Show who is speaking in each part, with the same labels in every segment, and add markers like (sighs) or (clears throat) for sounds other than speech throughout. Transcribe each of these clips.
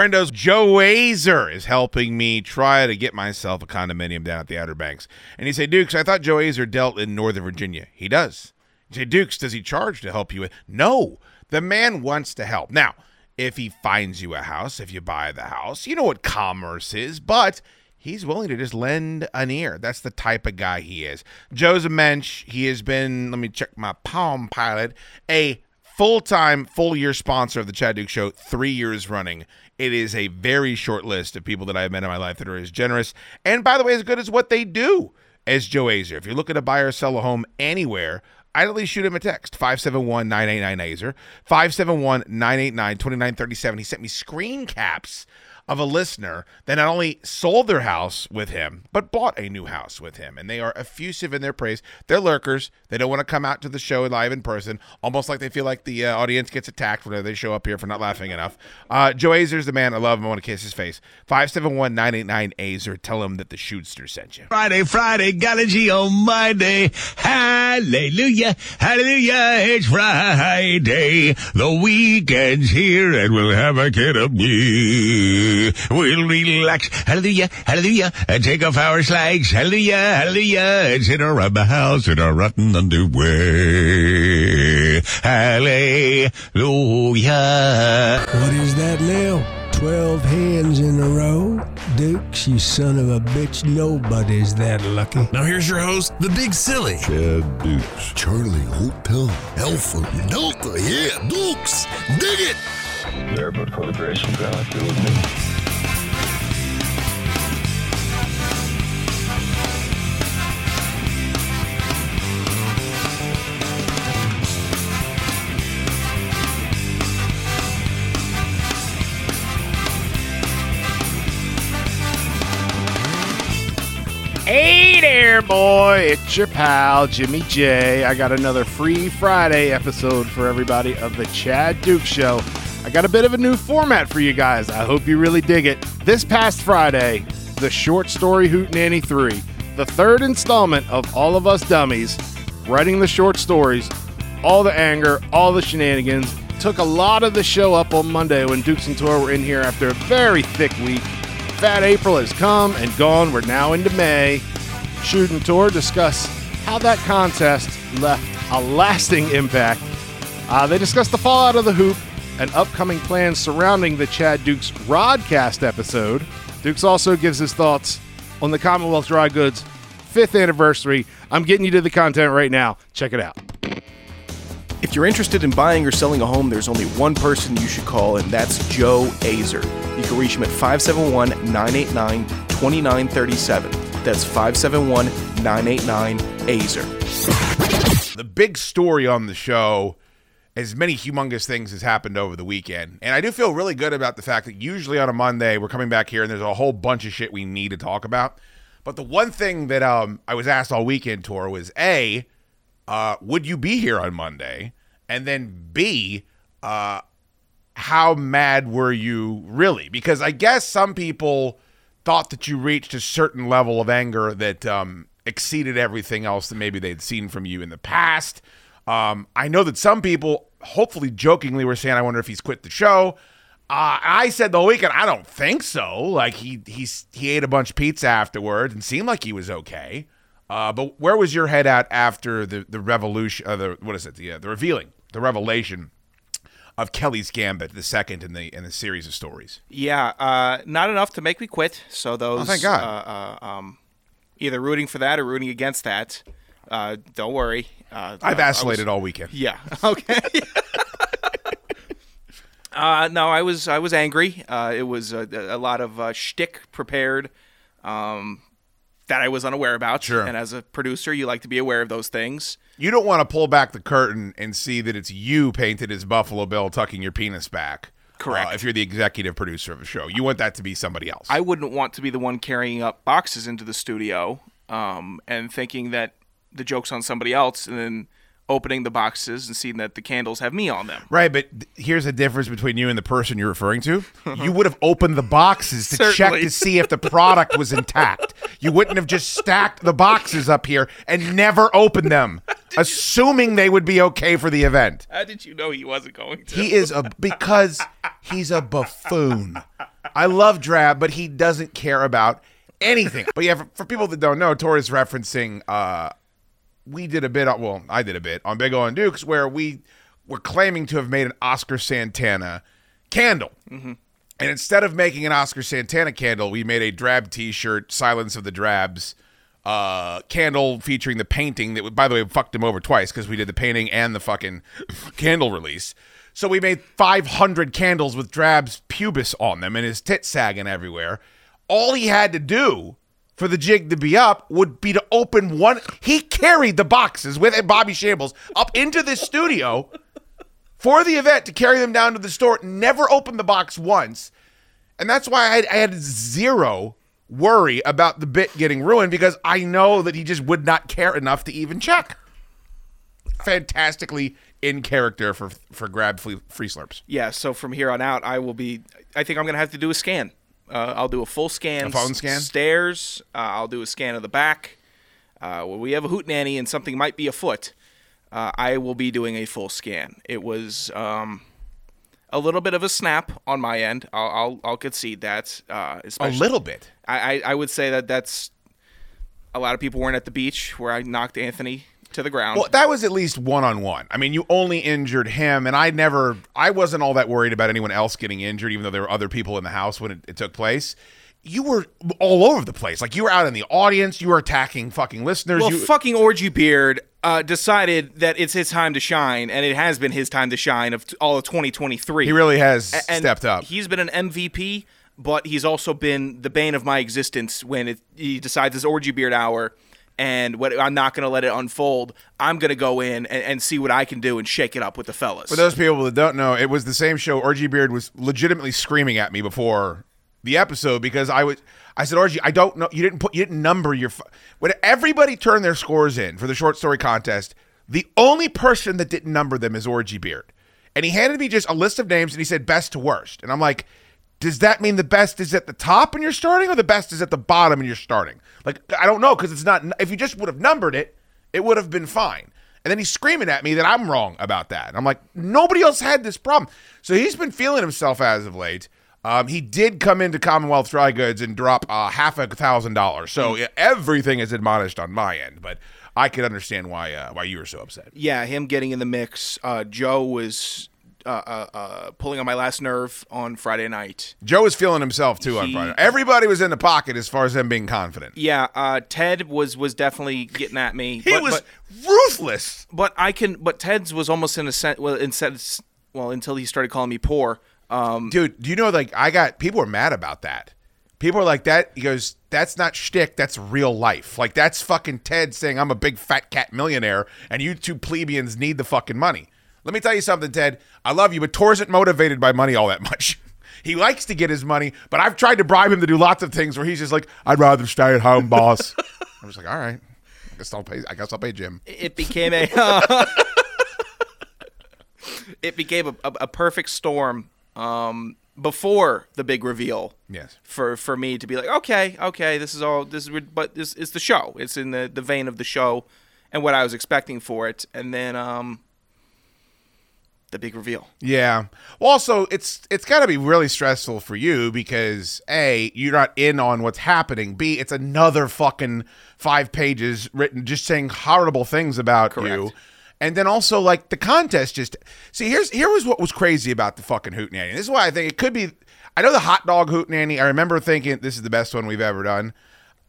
Speaker 1: Friendos, Joe Azer is helping me try to get myself a condominium down at the Outer Banks. And he say, Dukes, I thought Joe Azer dealt in Northern Virginia. He does. You say, Dukes, does he charge to help you? with-" No, the man wants to help. Now, if he finds you a house, if you buy the house, you know what commerce is, but he's willing to just lend an ear. That's the type of guy he is. Joe's a mensch. He has been, let me check my Palm Pilot, a full time, full year sponsor of the Chad Duke Show, three years running. It is a very short list of people that I've met in my life that are as generous and, by the way, as good as what they do as Joe Azer. If you're looking to buy or sell a home anywhere, I'd at least shoot him a text 571 989 Azer, 571 989 2937. He sent me screen caps of a listener that not only sold their house with him, but bought a new house with him. And they are effusive in their praise. They're lurkers. They don't want to come out to the show live in person, almost like they feel like the uh, audience gets attacked whenever they show up here for not laughing enough. Uh, Joe Azer's the man. I love him. I want to kiss his face. 571 989 Azer. Tell him that the Shootster sent you.
Speaker 2: Friday, Friday, got a G my day. Hallelujah, hallelujah, it's Friday. The weekend's here and we'll have a kid of me. We'll relax, hallelujah, hallelujah, and take off our slides, hallelujah, hallelujah, and sit around the house in our rotten underwear. Hallelujah.
Speaker 3: What is that now? Twelve hands in a row? Dukes, you son of a bitch, nobody's that lucky.
Speaker 4: Now here's your host, the Big Silly.
Speaker 5: Chad Dukes. Charlie Hotel Alpha Delta. Yeah, Dukes. Dig it.
Speaker 6: There, but for the grace of God, be with me.
Speaker 7: Hey there, boy. It's your pal, Jimmy J. I got another free Friday episode for everybody of The Chad Duke Show. I got a bit of a new format for you guys. I hope you really dig it. This past Friday, the short story Hootenanny 3, the third installment of All of Us Dummies, writing the short stories, all the anger, all the shenanigans. Took a lot of the show up on Monday when Dukes and Tor were in here after a very thick week. Fat April has come and gone. We're now into May. Shoot and Tor discuss how that contest left a lasting impact. Uh, they discuss the fallout of the hoop and upcoming plans surrounding the Chad Dukes Rodcast episode. Dukes also gives his thoughts on the Commonwealth Dry Goods fifth anniversary. I'm getting you to the content right now. Check it out.
Speaker 8: If you're interested in buying or selling a home, there's only one person you should call, and that's Joe Azer. You can reach him at 571 989 2937. That's 571 989 Azer.
Speaker 1: the big story on the show as many humongous things has happened over the weekend. And i do feel really good about the fact that usually on a monday we're coming back here and there's a whole bunch of shit we need to talk about. But the one thing that um, i was asked all weekend Tor was a uh, would you be here on monday? And then b uh, how mad were you really? Because i guess some people thought that you reached a certain level of anger that um, exceeded everything else that maybe they'd seen from you in the past. Um, I know that some people, hopefully jokingly, were saying, "I wonder if he's quit the show." Uh, I said the whole weekend, I don't think so. Like he he's he ate a bunch of pizza afterwards and seemed like he was okay. Uh, but where was your head at after the the revolution? Uh, the what is it? The uh, the revealing, the revelation of Kelly's Gambit, the second in the in the series of stories.
Speaker 8: Yeah, uh, not enough to make me quit. So those,
Speaker 1: Oh, thank God.
Speaker 8: Uh, uh, um, either rooting for that or rooting against that. Uh, don't worry. Uh,
Speaker 1: I
Speaker 8: I
Speaker 1: vacillated
Speaker 8: was-
Speaker 1: all weekend.
Speaker 8: Yeah. (laughs) Okay. (laughs) uh, no, I was I was angry. Uh, it was a, a lot of uh, shtick prepared um, that I was unaware about.
Speaker 1: Sure.
Speaker 8: And as a producer, you like to be aware of those things.
Speaker 1: You don't want to pull back the curtain and see that it's you painted as Buffalo Bill tucking your penis back.
Speaker 8: Correct.
Speaker 1: uh, if you're the executive producer of a show, you want that to be somebody else.
Speaker 8: I wouldn't want to be the one carrying up boxes into the studio um, and thinking that the joke's on somebody else, and then opening the boxes and seeing that the candles have me on them.
Speaker 1: right, but th- here's the difference between you and the person you're referring to. you would have opened the boxes to check
Speaker 8: Certainly.
Speaker 1: to (laughs) see if the product was intact. You wouldn't have just stacked the boxes up here and never opened them, (laughs) assuming they would be okay for the event.
Speaker 8: How did you know he wasn't going to?
Speaker 1: He is a because he's a buffoon. I love Drab, but he doesn't care about anything. but yeah, for, for people that don't know, Tori's referencing. uh We did a bit. On, well, I did a bit on Big O and Dukes where we were claiming to have made an Oscar Santana candle. And instead of making an Oscar Santana candle, we made a drab T-shirt, "Silence of the Drabs," uh, candle featuring the painting that, by the way, fucked him over twice because we did the painting and the fucking (laughs) candle release. So we made 500 candles with Drab's pubis on them and his tit sagging everywhere. All he had to do for the jig to be up would be to open one. He carried the boxes with Bobby Shambles up into this studio for the event to carry them down to the store. Never opened the box once, and that's why I had, I had zero worry about the bit getting ruined because I know that he just would not care enough to even check. Fantastically in character for for grab free, free slurps.
Speaker 8: Yeah, so from here on out, I will be. I think I'm gonna have to do a scan. Uh, I'll do a full scan.
Speaker 1: A phone scan?
Speaker 8: Stairs. Uh, I'll do a scan of the back. Uh, when we have a hoot nanny and something might be afoot, uh, I will be doing a full scan. It was um, a little bit of a snap on my end. I'll I'll, I'll concede that. Uh,
Speaker 1: A little bit.
Speaker 8: I, I I would say that that's a lot of people weren't at the beach where I knocked Anthony to the ground.
Speaker 1: Well, that was at least one on one. I mean, you only injured him, and I never, I wasn't all that worried about anyone else getting injured, even though there were other people in the house when it, it took place. You were all over the place. Like you were out in the audience. You were attacking fucking listeners.
Speaker 8: Well,
Speaker 1: you,
Speaker 8: fucking Orgy Beard uh, decided that it's his time to shine, and it has been his time to shine of t- all of 2023.
Speaker 1: he really has
Speaker 8: A-
Speaker 1: stepped up.
Speaker 8: He's been an MVP, but he's also been the bane of my existence when it, he decides it's Orgy Beard hour, and what I'm not going to let it unfold. I'm going to go in and, and see what I can do and shake it up with the fellas.
Speaker 1: For those people that don't know, it was the same show. Orgy Beard was legitimately screaming at me before the episode because I was. I said, Orgy, I don't know. You didn't put. You didn't number your. fu-" When everybody turned their scores in for the short story contest, the only person that didn't number them is Orgy Beard, and he handed me just a list of names and he said best to worst, and I'm like. Does that mean the best is at the top and you're starting, or the best is at the bottom and you're starting? Like I don't know because it's not. If you just would have numbered it, it would have been fine. And then he's screaming at me that I'm wrong about that. And I'm like, nobody else had this problem. So he's been feeling himself as of late. Um, he did come into Commonwealth Dry Goods and drop uh, half a thousand dollars. So yeah, everything is admonished on my end, but I could understand why uh, why you were so upset.
Speaker 8: yeah, him getting in the mix. Uh, Joe was uh, uh, uh, pulling on my last nerve on Friday night.
Speaker 1: Joe was feeling himself too on Friday. Everybody was in the pocket as far as him being confident.
Speaker 8: Yeah, uh, Ted was was definitely getting at me.
Speaker 1: He
Speaker 8: but,
Speaker 1: was
Speaker 8: but,
Speaker 1: ruthless.
Speaker 8: but I can. But Ted's was almost in a sense. Well, in sense, well, until he started calling me poor. Um,
Speaker 1: Dude, do you know like I got people were mad about that. People are like that. He goes, "That's not shtick. That's real life. Like that's fucking Ted saying I'm a big fat cat millionaire, and you two plebeians need the fucking money." Let me tell you something, Ted. I love you, but Tor isn't motivated by money all that much. (laughs) He likes to get his money, but I've tried to bribe him to do lots of things where he's just like, "I'd rather stay at home, boss." (laughs) I'm just like, "All right, I guess I'll pay. I guess I'll pay Jim."
Speaker 8: it became a. (laughs) it became a, a, a perfect storm um, before the big reveal.
Speaker 1: Yes.
Speaker 8: For for me to be like, okay, okay, this is all this is, but this is the show. It's in the the vein of the show, and what I was expecting for it, and then um. The big reveal.
Speaker 1: Yeah. Well, also, it's it's got to be really stressful for you because a you're not in on what's happening. B it's another fucking five pages written just saying horrible things about you. And then also like the contest just see here's here was what was crazy about the fucking hootenanny. This is why I think it could be. I know the hot dog hootenanny. I remember thinking this is the best one we've ever done.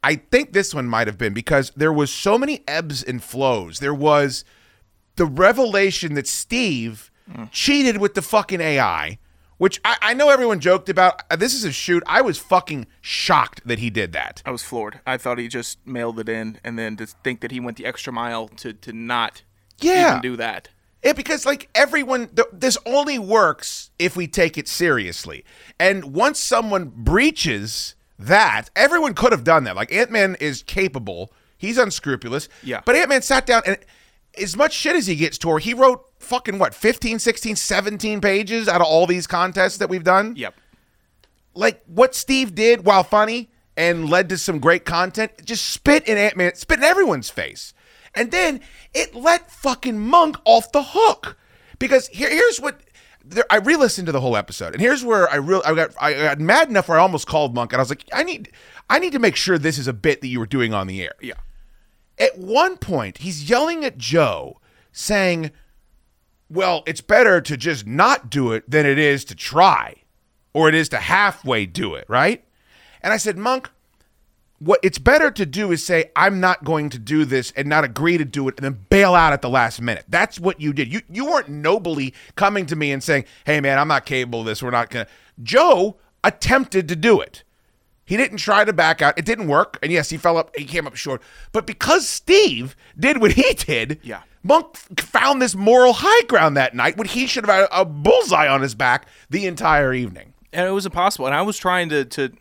Speaker 1: I think this one might have been because there was so many ebbs and flows. There was the revelation that Steve cheated with the fucking AI, which I, I know everyone joked about. Uh, This is a shoot. I was fucking shocked that he did that.
Speaker 8: I was floored. I thought he just mailed it in, and then to think that he went the extra mile to to not
Speaker 1: Yeah.
Speaker 8: even do that.
Speaker 1: Yeah, because like everyone, th- this only works if we take it seriously. And once someone breaches that, everyone could have done that. Like Ant Man is capable. He's unscrupulous.
Speaker 8: Yeah.
Speaker 1: But Ant Man sat down and as much shit as he gets tore, he wrote fucking what, 15, 16, 17 pages out of all these contests that we've done?
Speaker 8: Yep.
Speaker 1: like what Steve did while funny and led to some great content, just spit in Ant Man, spit in everyone's face. And then it let fucking Monk off the hook. Because here, here's what there, I re-listened to the whole episode, and here's where I real I got I got mad enough where I almost called Monk, and I was like, I need I need to make sure this is a bit that you were doing on the air.
Speaker 8: Yeah.
Speaker 1: At one point, he's yelling at Joe, saying, "Well, it's better to just not do it than it is to try, or it is to halfway do it." Right? And I said, Monk, what it's better to do is say I'm not going to do this and not agree to do it and then bail out at the last minute. That's what you did. You you weren't nobly coming to me and saying, "Hey man, I'm not capable of this. We're not going to." Joe attempted to do it. He didn't try to back out. It didn't work. And yes, he fell up he came up short. But because Steve did what he did,
Speaker 8: Yeah.
Speaker 1: Monk found this moral high ground that night when he should have had a bullseye on his back the entire evening.
Speaker 8: and it was impossible. And I was trying to, to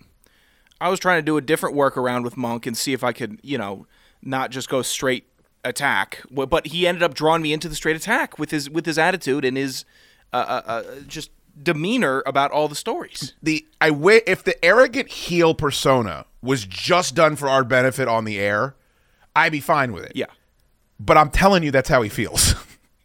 Speaker 8: I was trying to do a different workaround with Monk and see if I could, you know, not just go straight attack. But he ended up drawing me into the straight attack with his with his attitude and his uh, uh, uh, just demeanor about all the stories.
Speaker 1: the I wi- if the arrogant heel persona was just done for our benefit on the air, I'd be fine with it.
Speaker 8: Yeah.
Speaker 1: But I'm telling you, that's how he feels.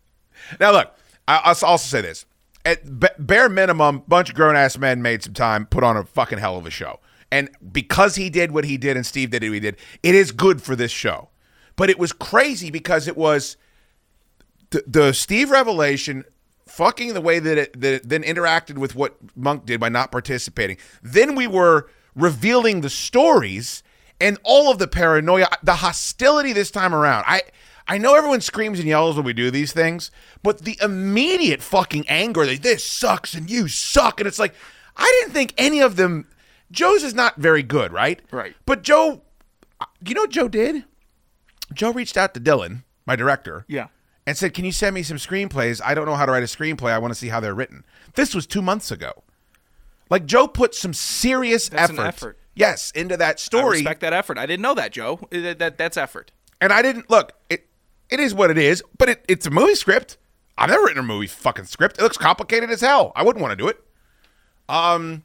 Speaker 1: (laughs) now, look, I, I'll also say this: at b- bare minimum, bunch of grown ass men made some time, put on a fucking hell of a show, and because he did what he did and Steve did what he did, it is good for this show. But it was crazy because it was the, the Steve revelation fucking the way that it, that it then interacted with what Monk did by not participating. Then we were revealing the stories and all of the paranoia, the hostility this time around. I I know everyone screams and yells when we do these things, but the immediate fucking anger that this sucks and you suck and it's like I didn't think any of them Joe's is not very good, right?
Speaker 8: Right.
Speaker 1: But Joe you know what Joe did? Joe reached out to Dylan, my director
Speaker 8: Yeah.
Speaker 1: And said, "Can you send me some screenplays? I don't know how to write a screenplay. I want to see how they're written." This was two months ago. Like Joe put some serious effort,
Speaker 8: effort.
Speaker 1: yes, into that story.
Speaker 8: I respect that effort. I didn't know that, Joe. Uh, That, that that's effort.
Speaker 1: and I didn't look. It it is what it is, but it, it's a movie script. I've never written a movie fucking script. It looks complicated as hell. I wouldn't want to do it. Um,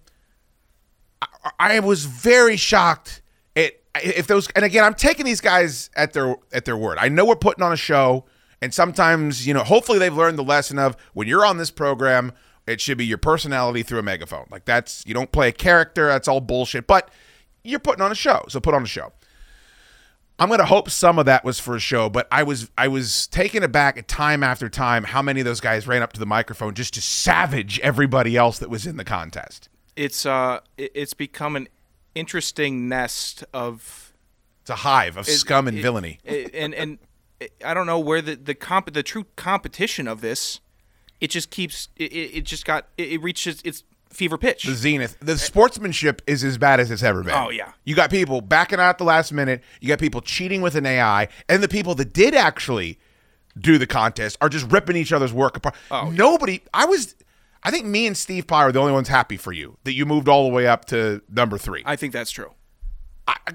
Speaker 1: I, I was very shocked at if those. And again, I'm taking these guys at their at their word. I know we're putting on a show, and sometimes you know, hopefully they've learned the lesson of when you're on this program, it should be your personality through a megaphone. Like that's you don't play a character. That's all bullshit. But you're putting on a show, so put on a show. I'm gonna hope some of that was for a show, but I was I was taken aback at time after time how many of those guys ran up to the microphone just to savage everybody else that was in the contest.
Speaker 8: It's uh, it's become an interesting nest of
Speaker 1: It's a hive of
Speaker 8: it-
Speaker 1: scum and
Speaker 8: it-
Speaker 1: villainy.
Speaker 8: it- and and I don't know where the the comp the true competition of this. It just keeps it, it just got it, it reaches its fever pitch.
Speaker 1: the zenith. The sportsmanship is as bad as it's ever been.
Speaker 8: Oh, yeah.
Speaker 1: You got people backing out at the last minute. You got people cheating with an AI, and the people that did actually do the contest are just ripping each other's work apart.
Speaker 8: Oh,
Speaker 1: Nobody. I was. I think me and Steve Pye are the only ones happy for you that you moved all the way up to number three.
Speaker 8: I think that's true.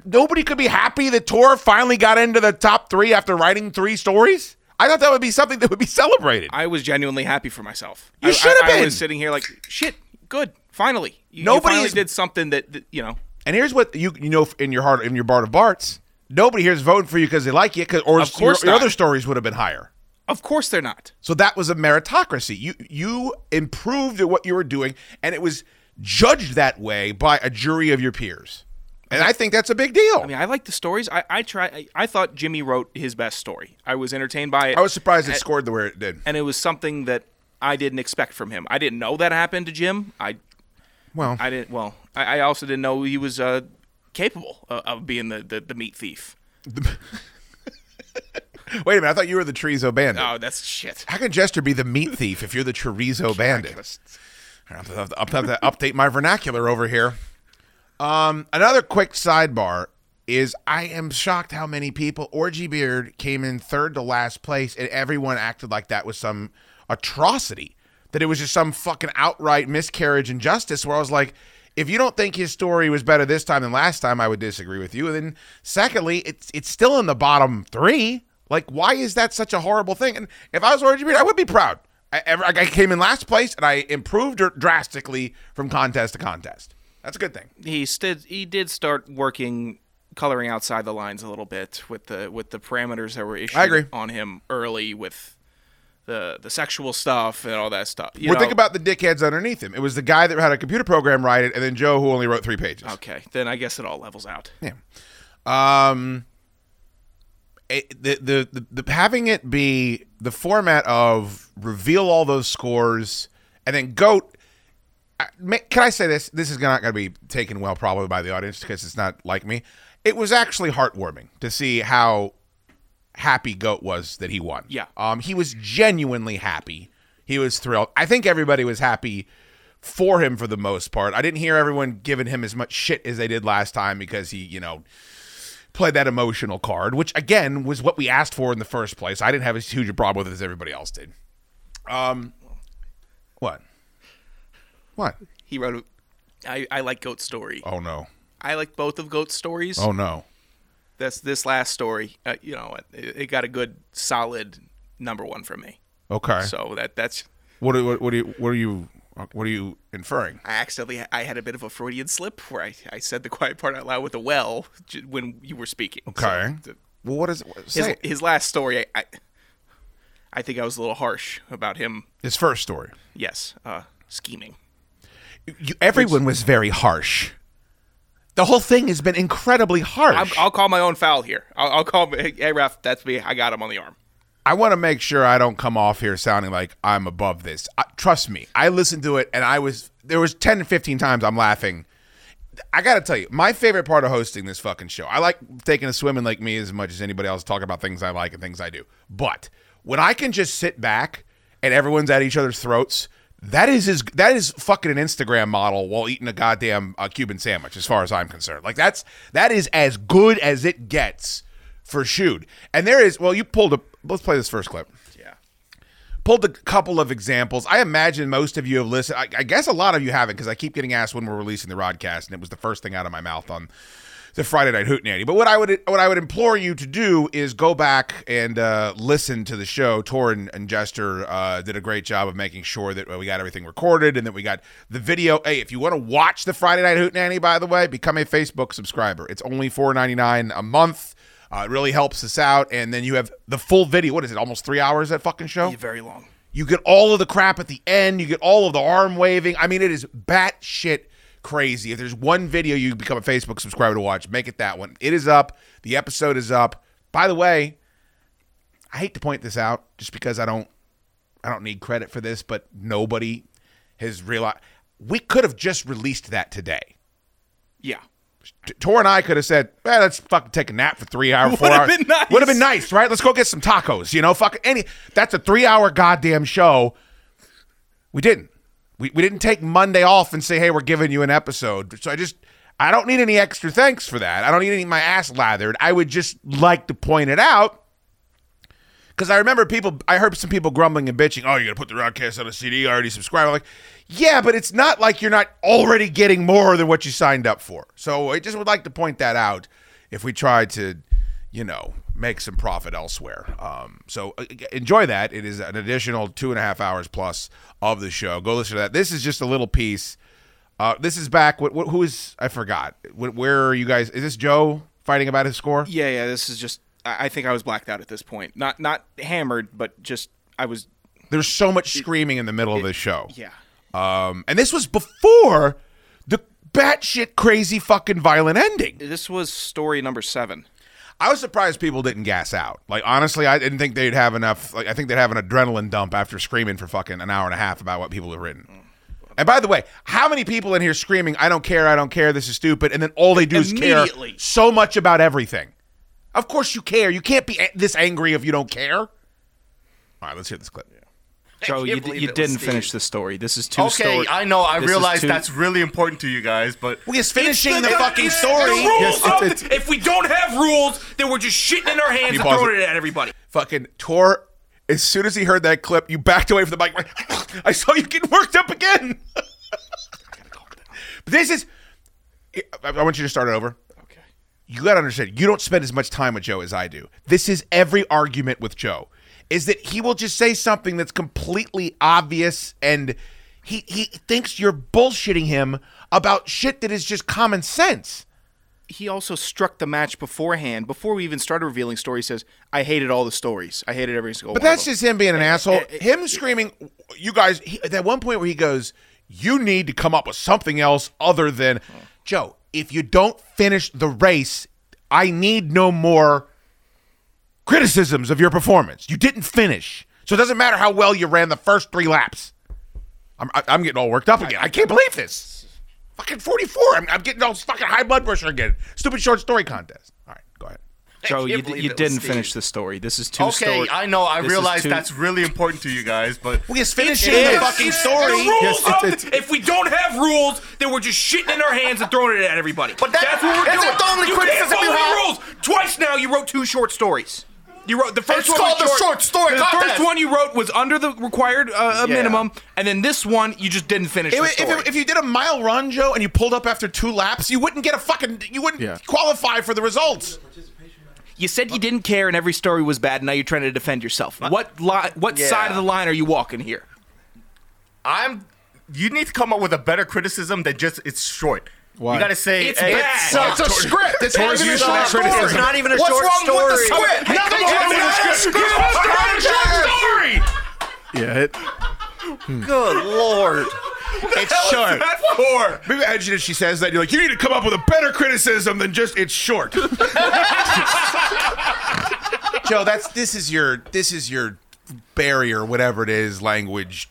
Speaker 1: Nobody could be happy that Tor finally got into the top three after writing three stories. I thought that would be something that would be celebrated.
Speaker 8: I was genuinely happy for myself.
Speaker 1: You
Speaker 8: I-
Speaker 1: should have
Speaker 8: I, I
Speaker 1: been.
Speaker 8: was sitting here like, shit, good, finally. You, you
Speaker 1: Nobody
Speaker 8: finally did something that, that you know.
Speaker 1: and here's what you you know in your heart in your Bart of Barts. Nobody here is voting for you because they like you, or
Speaker 8: Of course
Speaker 1: your, your other stories would have been higher.
Speaker 8: Of course they're not.
Speaker 1: So that was a meritocracy. You you improved at what you were doing, and it was judged that way by a jury of your peers. And I think that's a big deal.
Speaker 8: I mean, I like the stories. I I try. I, I thought Jimmy wrote his best story. I was entertained by it.
Speaker 1: I was surprised it scored the way it did.
Speaker 8: and it was something that I didn't expect from him. I didn't know that happened to Jim. I
Speaker 1: Well,
Speaker 8: I didn't. Well, I, I also didn't know he was uh, capable of, of being the, the the meat thief. (laughs)
Speaker 1: wait a minute. I thought you were the Chorizo Bandit.
Speaker 8: Oh, that's shit.
Speaker 1: How can Jester be the meat thief if you're the Chorizo (laughs) Bandit? I have to, have to- I have to update my vernacular over here. Um, another quick sidebar is I am shocked how many people Orgy Beard came in third to last place, and everyone acted like that was some atrocity. That it was just some fucking outright miscarriage and justice. Where I was like, if you don't think his story was better this time than last time, I would disagree with you. And then secondly, it's it's still in the bottom three. Like, why is that such a horrible thing? And if I was Orgy Beard, I would be proud. I, I came in last place and I improved drastically from contest to contest. That's a good thing.
Speaker 8: He did. He did start working, coloring outside the lines a little bit with the with the parameters that were issued
Speaker 1: I agree.
Speaker 8: on him early with the the sexual stuff and all that stuff. You
Speaker 1: well,
Speaker 8: know?
Speaker 1: think about the dickheads underneath him. It was the guy that had a computer program write it, and then Joe who only wrote three pages.
Speaker 8: Okay, then I guess it all levels out.
Speaker 1: Yeah. Um. it- the, the the the having it be the format of reveal all those scores and then goat. Can I say this? This is not going to be taken well probably by the audience because it's not like me. It was actually heartwarming to see how happy Goat was that he won.
Speaker 8: Yeah.
Speaker 1: Um, he was genuinely happy. He was thrilled. I think everybody was happy for him for the most part. I didn't hear everyone giving him as much shit as they did last time because he, you know, played that emotional card, which again was what we asked for in the first place. I didn't have as huge a problem with it as everybody else did. Um, what? What?
Speaker 8: He wrote. a- I I like Goat story.
Speaker 1: Oh no!
Speaker 8: I like both of Goat's stories.
Speaker 1: Oh no!
Speaker 8: This this last story, uh, you know, it, it got a good solid number one for me.
Speaker 1: Okay.
Speaker 8: So that that's
Speaker 1: what, are- what? What are you? What are you? What are you inferring?
Speaker 8: I accidentally I had a bit of a Freudian slip where I, I said the quiet part out loud with a well when you were speaking. So
Speaker 1: Okay.
Speaker 8: the-
Speaker 1: Well, what is it?
Speaker 8: his his last story, I, I I think I was a little harsh about him.
Speaker 1: his first story.
Speaker 8: Yes, uh, scheming.
Speaker 1: You, everyone was very harsh. The whole thing has been incredibly harsh.
Speaker 8: I'm, I'll call my own foul here. I'll, I'll call. Hey, ref, that's me. I got him on the arm.
Speaker 1: I want to make sure I don't come off here sounding like I'm above this. I, trust me, I listened to it and I was there was 10 to 15 times I'm laughing. I got to tell you, my favorite part of hosting this fucking show. I like taking a swim in Lake Me as much as anybody else talk about things I like and things I do. But when I can just sit back and everyone's at each other's throats, that is as that is fucking an Instagram model while eating a goddamn uh, Cuban sandwich as far as I'm concerned. Like that's that is as good as it gets for shoot. And there is well, you pulled a let's play this first clip.
Speaker 8: Yeah.
Speaker 1: Pulled a couple of examples. I imagine most of you have listened. I, I guess a lot of you haven't because I keep getting asked when we're releasing the rodcast, and it was the first thing out of my mouth on the Friday Night Hootenanny. But what I would what I would implore you to do is go back and uh, listen to the show. Tor and, and Jester uh, did a great job of making sure that we got everything recorded and that we got the video. Hey, if you want to watch the Friday Night Hootenanny, by the way, become a Facebook subscriber. It's only four ninety nine a month. Uh, it really helps us out, and then you have the full video. What is it? Almost three hours that fucking show.
Speaker 8: Very long.
Speaker 1: You get all of the crap at the end. You get all of the arm waving. I mean, it is batshit crazy. If there's one video you become a Facebook subscriber to watch, make it that one. It is up. The episode is up. By the way, I hate to point this out just because I don't I don't need credit for this, but nobody has realized we could have just released that today.
Speaker 8: Yeah.
Speaker 1: Tor and I could have said, "Well, let's fucking take a nap for three hours, (laughs) four hours.
Speaker 8: been nice.
Speaker 1: Would have been nice, right? Let's go get some tacos. You know, fucking any. That's a three-hour goddamn show. We didn't. We we didn't take Monday off and say, "Hey, we're giving you an episode." So I just, I don't need any extra thanks for that. I don't need any my ass lathered. I would just like to point it out because I remember people, I heard some people grumbling and bitching, oh, you're going to put the broadcast on a CD, I already subscribed. I'm like, yeah, but it's not like you're not already getting more than what you signed up for. So I just would like to point that out if we try to, you know, make some profit elsewhere. Um, so uh, enjoy that. It is an additional two and a half hours plus of the show. Go listen to that. This is just a little piece. Uh, this is back. What, what, who is, I forgot. Where are you guys? Is this Joe fighting about his score?
Speaker 8: Yeah, yeah. This is just. I think I was blacked out at this point. Not not hammered, but just I was.
Speaker 1: There's so much screaming in the middle of this show.
Speaker 8: Yeah.
Speaker 1: Um, and this was before the batshit crazy fucking violent ending.
Speaker 8: This was story number seven.
Speaker 1: I was surprised people didn't gas out. Like honestly, I didn't think they'd have enough. Like I think they'd have an adrenaline dump after screaming for fucking an hour and a half about what people have written. And by the way, how many people in here screaming, "I don't care, I don't care, this is stupid," and then all they do is care so much about everything. Of course you care. You can't be this angry if you don't care. All right, let's hear this clip.
Speaker 8: Joe, you, you didn't
Speaker 9: Steve.
Speaker 8: finish the story. This is two
Speaker 9: Okay,
Speaker 8: stories.
Speaker 9: I know. I
Speaker 8: This
Speaker 9: realize
Speaker 8: two-
Speaker 9: that's really important to you guys, but
Speaker 1: we're just finishing
Speaker 10: It's
Speaker 1: the, fucking
Speaker 10: it's
Speaker 1: story.
Speaker 10: The
Speaker 8: Yes, it's-
Speaker 10: of-
Speaker 8: it's-
Speaker 10: if we don't have rules, then we're just shitting in our hands and throwing
Speaker 1: it.
Speaker 10: it at everybody.
Speaker 1: fucking Tor. As soon as he heard that clip, you backed away from the mic. I saw you getting worked up again. (laughs) this is. I I want you to start it over.
Speaker 8: Okay.
Speaker 1: You got to understand. You don't spend as much time with Joe as I do. This is every argument with Joe. Is that he will just say something that's completely obvious and he he thinks you're bullshitting him about shit that is just common sense.
Speaker 8: he also struck the match beforehand. Before we even started revealing stories, says, "I hated all the stories. I hated every single
Speaker 1: But
Speaker 8: one."
Speaker 1: that's
Speaker 8: of them.
Speaker 1: just him being an asshole. Him screaming, you guys, he, at one point where he goes, you need to come up with something else other than, Joe, if you don't finish the race, I need no more criticisms of your performance. You didn't finish. So it doesn't matter how well you ran the first three laps. I'm, I- I'm getting all worked up again. I can't believe this. Fucking 44. I'm, I'm getting all fucking high blood pressure again. Stupid short story contest. All right, go ahead.
Speaker 8: Joe, you,
Speaker 9: can't
Speaker 8: you didn't
Speaker 9: Steve.
Speaker 8: finish the story. This is two
Speaker 9: Okay,
Speaker 8: stories.
Speaker 9: I know. I
Speaker 8: This
Speaker 9: realize
Speaker 8: two-
Speaker 9: that's really important to you guys, but
Speaker 1: We just finished
Speaker 10: It
Speaker 1: the fucking story.
Speaker 10: rules
Speaker 8: Yes, it's-
Speaker 10: of-
Speaker 8: it's-
Speaker 10: if we don't have rules, then we're just shitting in our hands and throwing it at everybody.
Speaker 9: But that-
Speaker 10: that's what we're
Speaker 9: isn't
Speaker 10: doing.
Speaker 9: the only
Speaker 10: you
Speaker 9: criticism
Speaker 10: can't follow
Speaker 9: you
Speaker 10: the
Speaker 9: have?
Speaker 10: rules. Twice now, you wrote two short stories. You wrote the first
Speaker 9: It's
Speaker 10: one
Speaker 9: called
Speaker 10: was
Speaker 9: the short story
Speaker 10: The
Speaker 9: contest.
Speaker 10: first one you wrote was under the required uh,
Speaker 8: Yeah.
Speaker 10: minimum, and then this one you just didn't finish the
Speaker 1: If,
Speaker 10: story.
Speaker 1: if, if you did a mile run, Joe, and you pulled up after two laps, you wouldn't get a fucking, you wouldn't
Speaker 8: Yeah.
Speaker 1: qualify for the results.
Speaker 8: You said you didn't care and every story was bad, and now you're trying to defend yourself. What li- What
Speaker 9: Yeah.
Speaker 8: side of the line are you walking here?
Speaker 9: I'm. You need to come up with a better criticism than just it's short.
Speaker 7: Why?
Speaker 9: You gotta say
Speaker 10: It's
Speaker 9: hey,
Speaker 10: bad.
Speaker 9: it's a script. It's
Speaker 1: Towards
Speaker 9: not even a
Speaker 1: so
Speaker 9: short story. It's not even a
Speaker 5: What's
Speaker 9: short
Speaker 5: wrong with the script?
Speaker 9: Hey,
Speaker 5: Nothing
Speaker 9: come
Speaker 5: wrong with the
Speaker 9: man.
Speaker 5: script.
Speaker 9: Give us the right story.
Speaker 7: Yeah, it, hmm.
Speaker 9: Good lord.
Speaker 1: It's short.
Speaker 10: that for?
Speaker 1: Maybe imagine if she says that, you're like, you need to come up with a better criticism than just it's short. (laughs) Joe, that's this is your this is your barrier, whatever it is, language.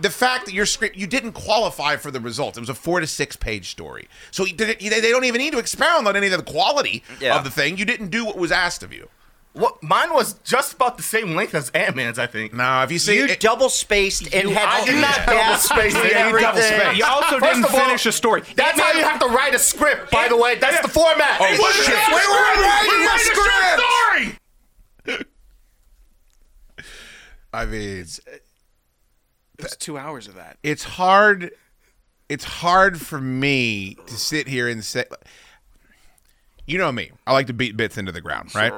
Speaker 1: The fact that your script you didn't qualify for the results. It was a four to six page story, so you didn't, they they don't even need to expound on any of the quality
Speaker 9: Yeah.
Speaker 1: of the thing. You didn't do what was asked of you.
Speaker 9: What mine was just about the same length as Ant Man's, I think.
Speaker 1: No, if you see
Speaker 11: You
Speaker 1: it-
Speaker 11: double spaced and
Speaker 9: I
Speaker 11: had
Speaker 9: did not
Speaker 11: double
Speaker 9: double
Speaker 11: spaced
Speaker 9: space. You
Speaker 11: everything.
Speaker 10: You also
Speaker 9: First
Speaker 10: didn't
Speaker 9: all,
Speaker 10: finish a story.
Speaker 9: That's how you have to write a script, by the way. That's the format.
Speaker 1: Oh, shit.
Speaker 9: Wait, wait, wait, wait,
Speaker 1: Wait,
Speaker 9: wait, script. (laughs)
Speaker 1: I mean, it's,
Speaker 8: two hours of that.
Speaker 1: it's hard it's hard for me to sit here and say you know me i like to beat bits into the ground right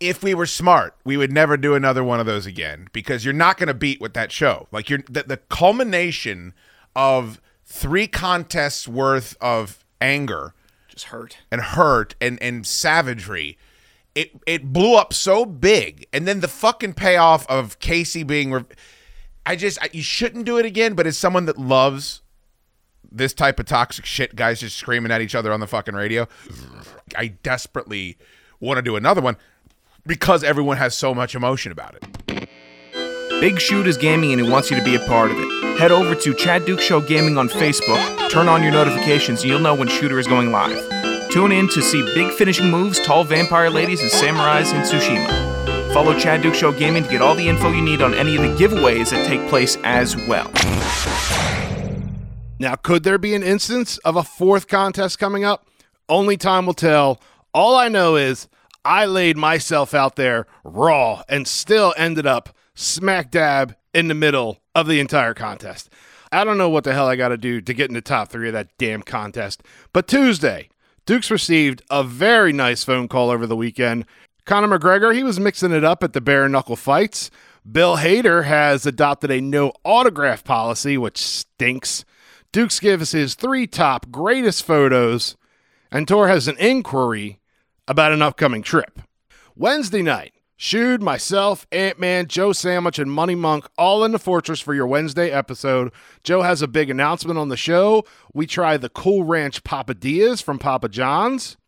Speaker 1: if we were smart we would never do another one of those again because you're not going to beat with that show like you're the, the culmination of three contests worth of anger
Speaker 8: Just hurt.
Speaker 1: and hurt and and savagery it it blew up so big and then the fucking payoff of Casey being re- I just I, you shouldn't do it again but as someone that loves this type of toxic shit guys just screaming at each other on the fucking radio I desperately want to do another one because everyone has so much emotion about it
Speaker 8: Big Shoot is gaming and he wants you to be a part of it. Head over to Chad Duke Show Gaming on Facebook, turn on your notifications, and you'll know when Shooter is going live. Tune in to see big finishing moves, tall vampire ladies, and samurais in Tsushima. Follow Chad Duke Show Gaming to get all the info you need on any of the giveaways that take place as well.
Speaker 7: Now, could there be an instance of a fourth contest coming up? Only time will tell. All I know is I laid myself out there raw and still ended up smack dab in the middle of the entire contest. I don't know what the hell I got to do to get in the top three of that damn contest. But Tuesday, Dukes received a very nice phone call over the weekend. Conor McGregor, he was mixing it up at the bare knuckle fights. Bill Hader has adopted a no autograph policy, which stinks. Dukes gives his three top greatest photos, and Tor has an inquiry about an upcoming trip. Wednesday night, Shoot, myself, Ant Man, Joe Sandwich, and Money Monk all in the Fortress for your Wednesday episode. Joe has a big announcement on the show. We try the Cool Ranch Papadillas from Papa John's.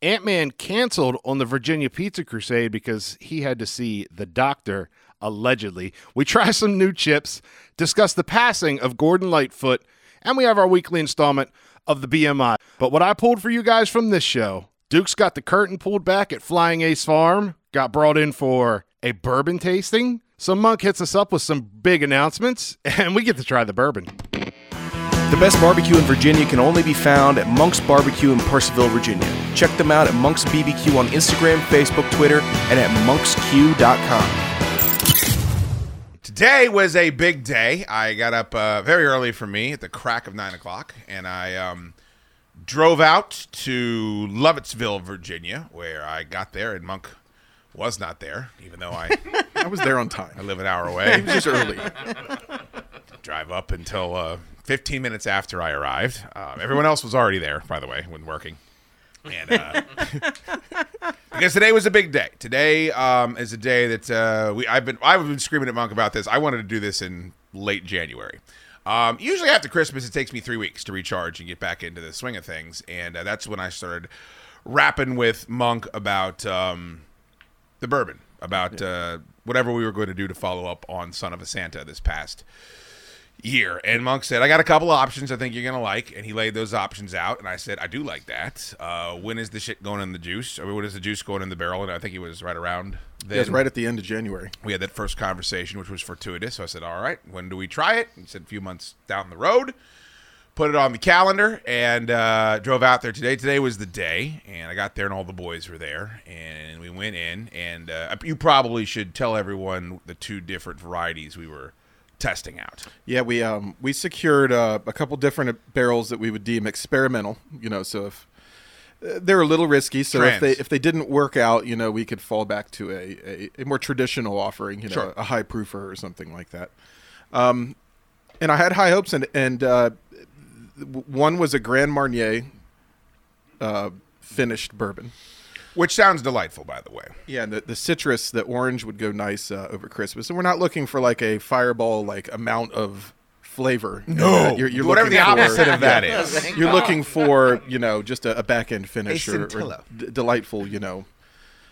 Speaker 7: Ant Man canceled on the Virginia Pizza Crusade because he had to see the doctor, allegedly. We try (laughs) some new chips, discuss the passing of Gordon Lightfoot, and we have our weekly installment of the BMI. But what I pulled for you guys from this show Duke's got the curtain pulled back at Flying Ace Farm, got brought in for a bourbon tasting. So Monk hits us up with some big announcements, (laughs) and we get to try the bourbon.
Speaker 8: The best barbecue in Virginia can only be found at Monk's Barbecue in Purcellville, Virginia. Check them out at Monk's BBQ on Instagram, Facebook, Twitter, and at monksq.com.
Speaker 1: Today was a big day. I got up uh, very early for me at the crack of nine o'clock, and I um, drove out to Lovettsville, Virginia, where I got there, and Monk was not there, even though I (laughs)
Speaker 7: I was there on time.
Speaker 1: I live an hour away.
Speaker 7: It was just early. (laughs)
Speaker 1: Drive up until uh, 15 minutes after I arrived. Uh, everyone else was already there, by the way, when working. And uh, (laughs) because today was a big day. Today um, is a day that uh, we I've been I've been screaming at Monk about this. I wanted to do this in late January. Um, usually after Christmas, it takes me three weeks to recharge and get back into the swing of things, and uh, that's when I started rapping with Monk about um, the bourbon, about uh, whatever we were going to do to follow up on Son of a Santa this past year. And Monk said, I got a couple of options I think you're going to like. And he laid those options out. And I said, I do like that. Uh, when is the shit going in the juice? I mean, when is the juice going in the barrel? And I think he was right around then.
Speaker 12: It's right at the end of January.
Speaker 1: We had that first conversation, which was fortuitous. So I said, All right, when do we try it? He said, A few months down the road. Put it on the calendar and uh, drove out there today. Today was the day, and I got there, and all the boys were there, and we went in. And uh, you probably should tell everyone the two different varieties we were testing out.
Speaker 12: Yeah, we um we secured uh, a couple different barrels that we would deem experimental. You know, so if uh, they're a little risky, so if they if they didn't work out, you know, we could fall back to a, a, a more traditional offering, you know,
Speaker 1: Sure.
Speaker 12: a high proofer or something like that. Um, and I had high hopes, and and uh, one was a Grand Marnier uh, finished bourbon.
Speaker 1: Which sounds delightful, by the way.
Speaker 12: Yeah, and the, the citrus, the orange would go nice uh, over Christmas. And we're not looking for like a fireball like amount of flavor.
Speaker 1: No.
Speaker 12: you're, you're
Speaker 1: Whatever
Speaker 12: looking
Speaker 1: the
Speaker 12: for-
Speaker 1: opposite of that is.
Speaker 12: You're looking for you know just a, a back end finish
Speaker 1: A
Speaker 12: or, or d- delightful. You know,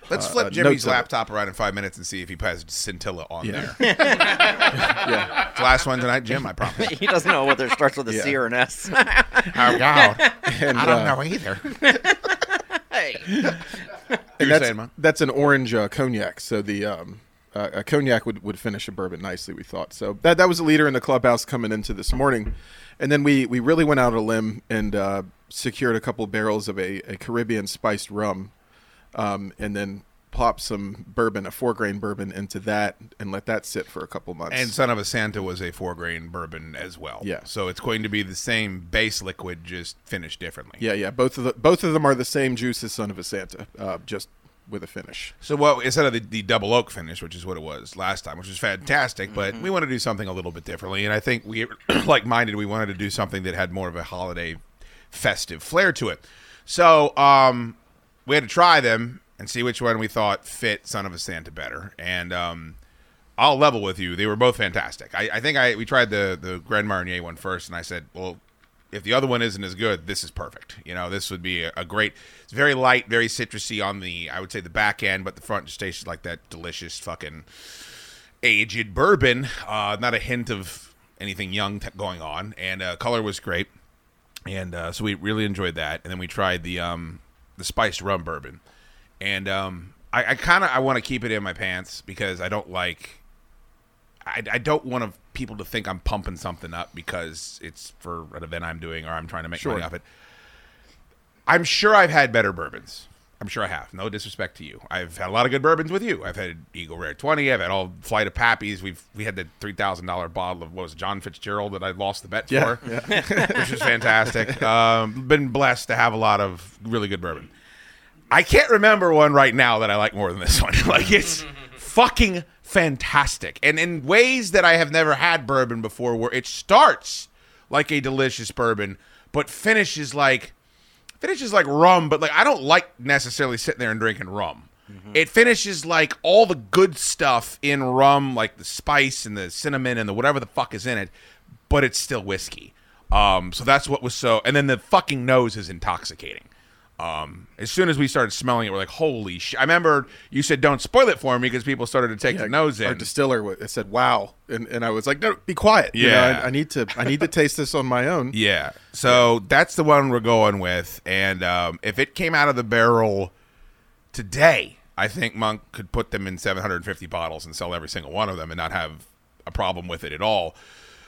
Speaker 1: Let's
Speaker 12: uh,
Speaker 1: flip
Speaker 12: uh,
Speaker 1: Jimmy's
Speaker 12: notes of it.
Speaker 1: laptop around in five minutes and see if he has scintilla on
Speaker 12: Yeah.
Speaker 1: there. (laughs)
Speaker 12: yeah.
Speaker 1: It's the last one tonight, Jim. I promise. (laughs)
Speaker 11: he doesn't know whether it starts with a C
Speaker 12: Yeah.
Speaker 11: or an S.
Speaker 1: Oh God, (laughs)
Speaker 12: And,
Speaker 1: I don't
Speaker 12: uh,
Speaker 1: know either.
Speaker 11: Hey. (laughs)
Speaker 1: You're
Speaker 12: that's,
Speaker 1: saying, man?
Speaker 12: that's an orange uh, cognac. So the um, uh, a cognac would, would finish a bourbon nicely. We thought so. That that was a leader in the clubhouse coming into this morning, and then we we really went out on a limb and uh, secured a couple barrels of a, a Caribbean spiced rum, um, and then plopped some bourbon, a four grain bourbon, into that and let that sit for a couple months.
Speaker 1: And Son of a Santa was a four grain bourbon as well.
Speaker 12: Yeah.
Speaker 1: So it's going to be the same base liquid, just finished differently.
Speaker 12: yeah, yeah, both of the both of them are the same juice as Son of a Santa, uh, just with a finish.
Speaker 1: So what instead of the, the double oak finish, which is what it was last time, which was fantastic, but
Speaker 12: Mm-hmm.
Speaker 1: we want to do something a little bit differently, and I think we (clears throat) like minded. We wanted to do something that had more of a holiday, festive flair to it. So um, we had to try them and see which one we thought fit Son of a Santa better. And um, I'll level with you; they were both fantastic. I, I think I we tried the the Grand Marnier one first, and I said, well. If the other one isn't as good, this is perfect. You know, this would be a, a great. It's very light, very citrusy on the, I would say, the back end, but the front just tastes like that delicious fucking aged bourbon. Uh, not a hint of anything young t- going on, and uh, color was great, and uh, so we really enjoyed that. And then we tried the um, the spiced rum bourbon, and um, I, I kind of I want to keep it in my pants because I don't like. I, I don't want people to think I'm pumping something up because it's for an event I'm doing or I'm trying to make
Speaker 12: Sure.
Speaker 1: money off it. I'm sure I've had better bourbons. I'm sure I have. No disrespect to you. I've had a lot of good bourbons with you. I've had Eagle Rare 20. I've had all Flight of Pappies. We've we had the three thousand dollar bottle of what was it, John Fitzgerald that I lost the bet
Speaker 12: Yeah,
Speaker 1: for, which was fantastic. (laughs) Um, been blessed to have a lot of really good bourbon. I can't remember one right now that I like more than this one. (laughs) like it's (laughs) fucking fantastic, and in ways that I have never had bourbon before, where it starts like a delicious bourbon, but finishes like finishes like rum. But like I don't like necessarily sitting there and drinking rum. It finishes like all the good stuff in rum, like the spice and the cinnamon and the whatever the fuck is in it, but it's still whiskey. Um, so that's what was so. And then the fucking nose is intoxicating. Um, as soon as we started smelling it, we're like, "Holy shit!" I remember you said, "Don't spoil it for me," because people started to take their nose
Speaker 12: Our
Speaker 1: in.
Speaker 12: distiller wa- said, "Wow," and, and I was like, "No, be quiet." You know,
Speaker 1: Yeah.
Speaker 12: I, I need to I need to taste this on my own. (laughs)
Speaker 1: Yeah. So that's the one we're going with. And um, if it came out of the barrel today, I think Monk could put them in 750 bottles and sell every single one of them and not have a problem with it at all.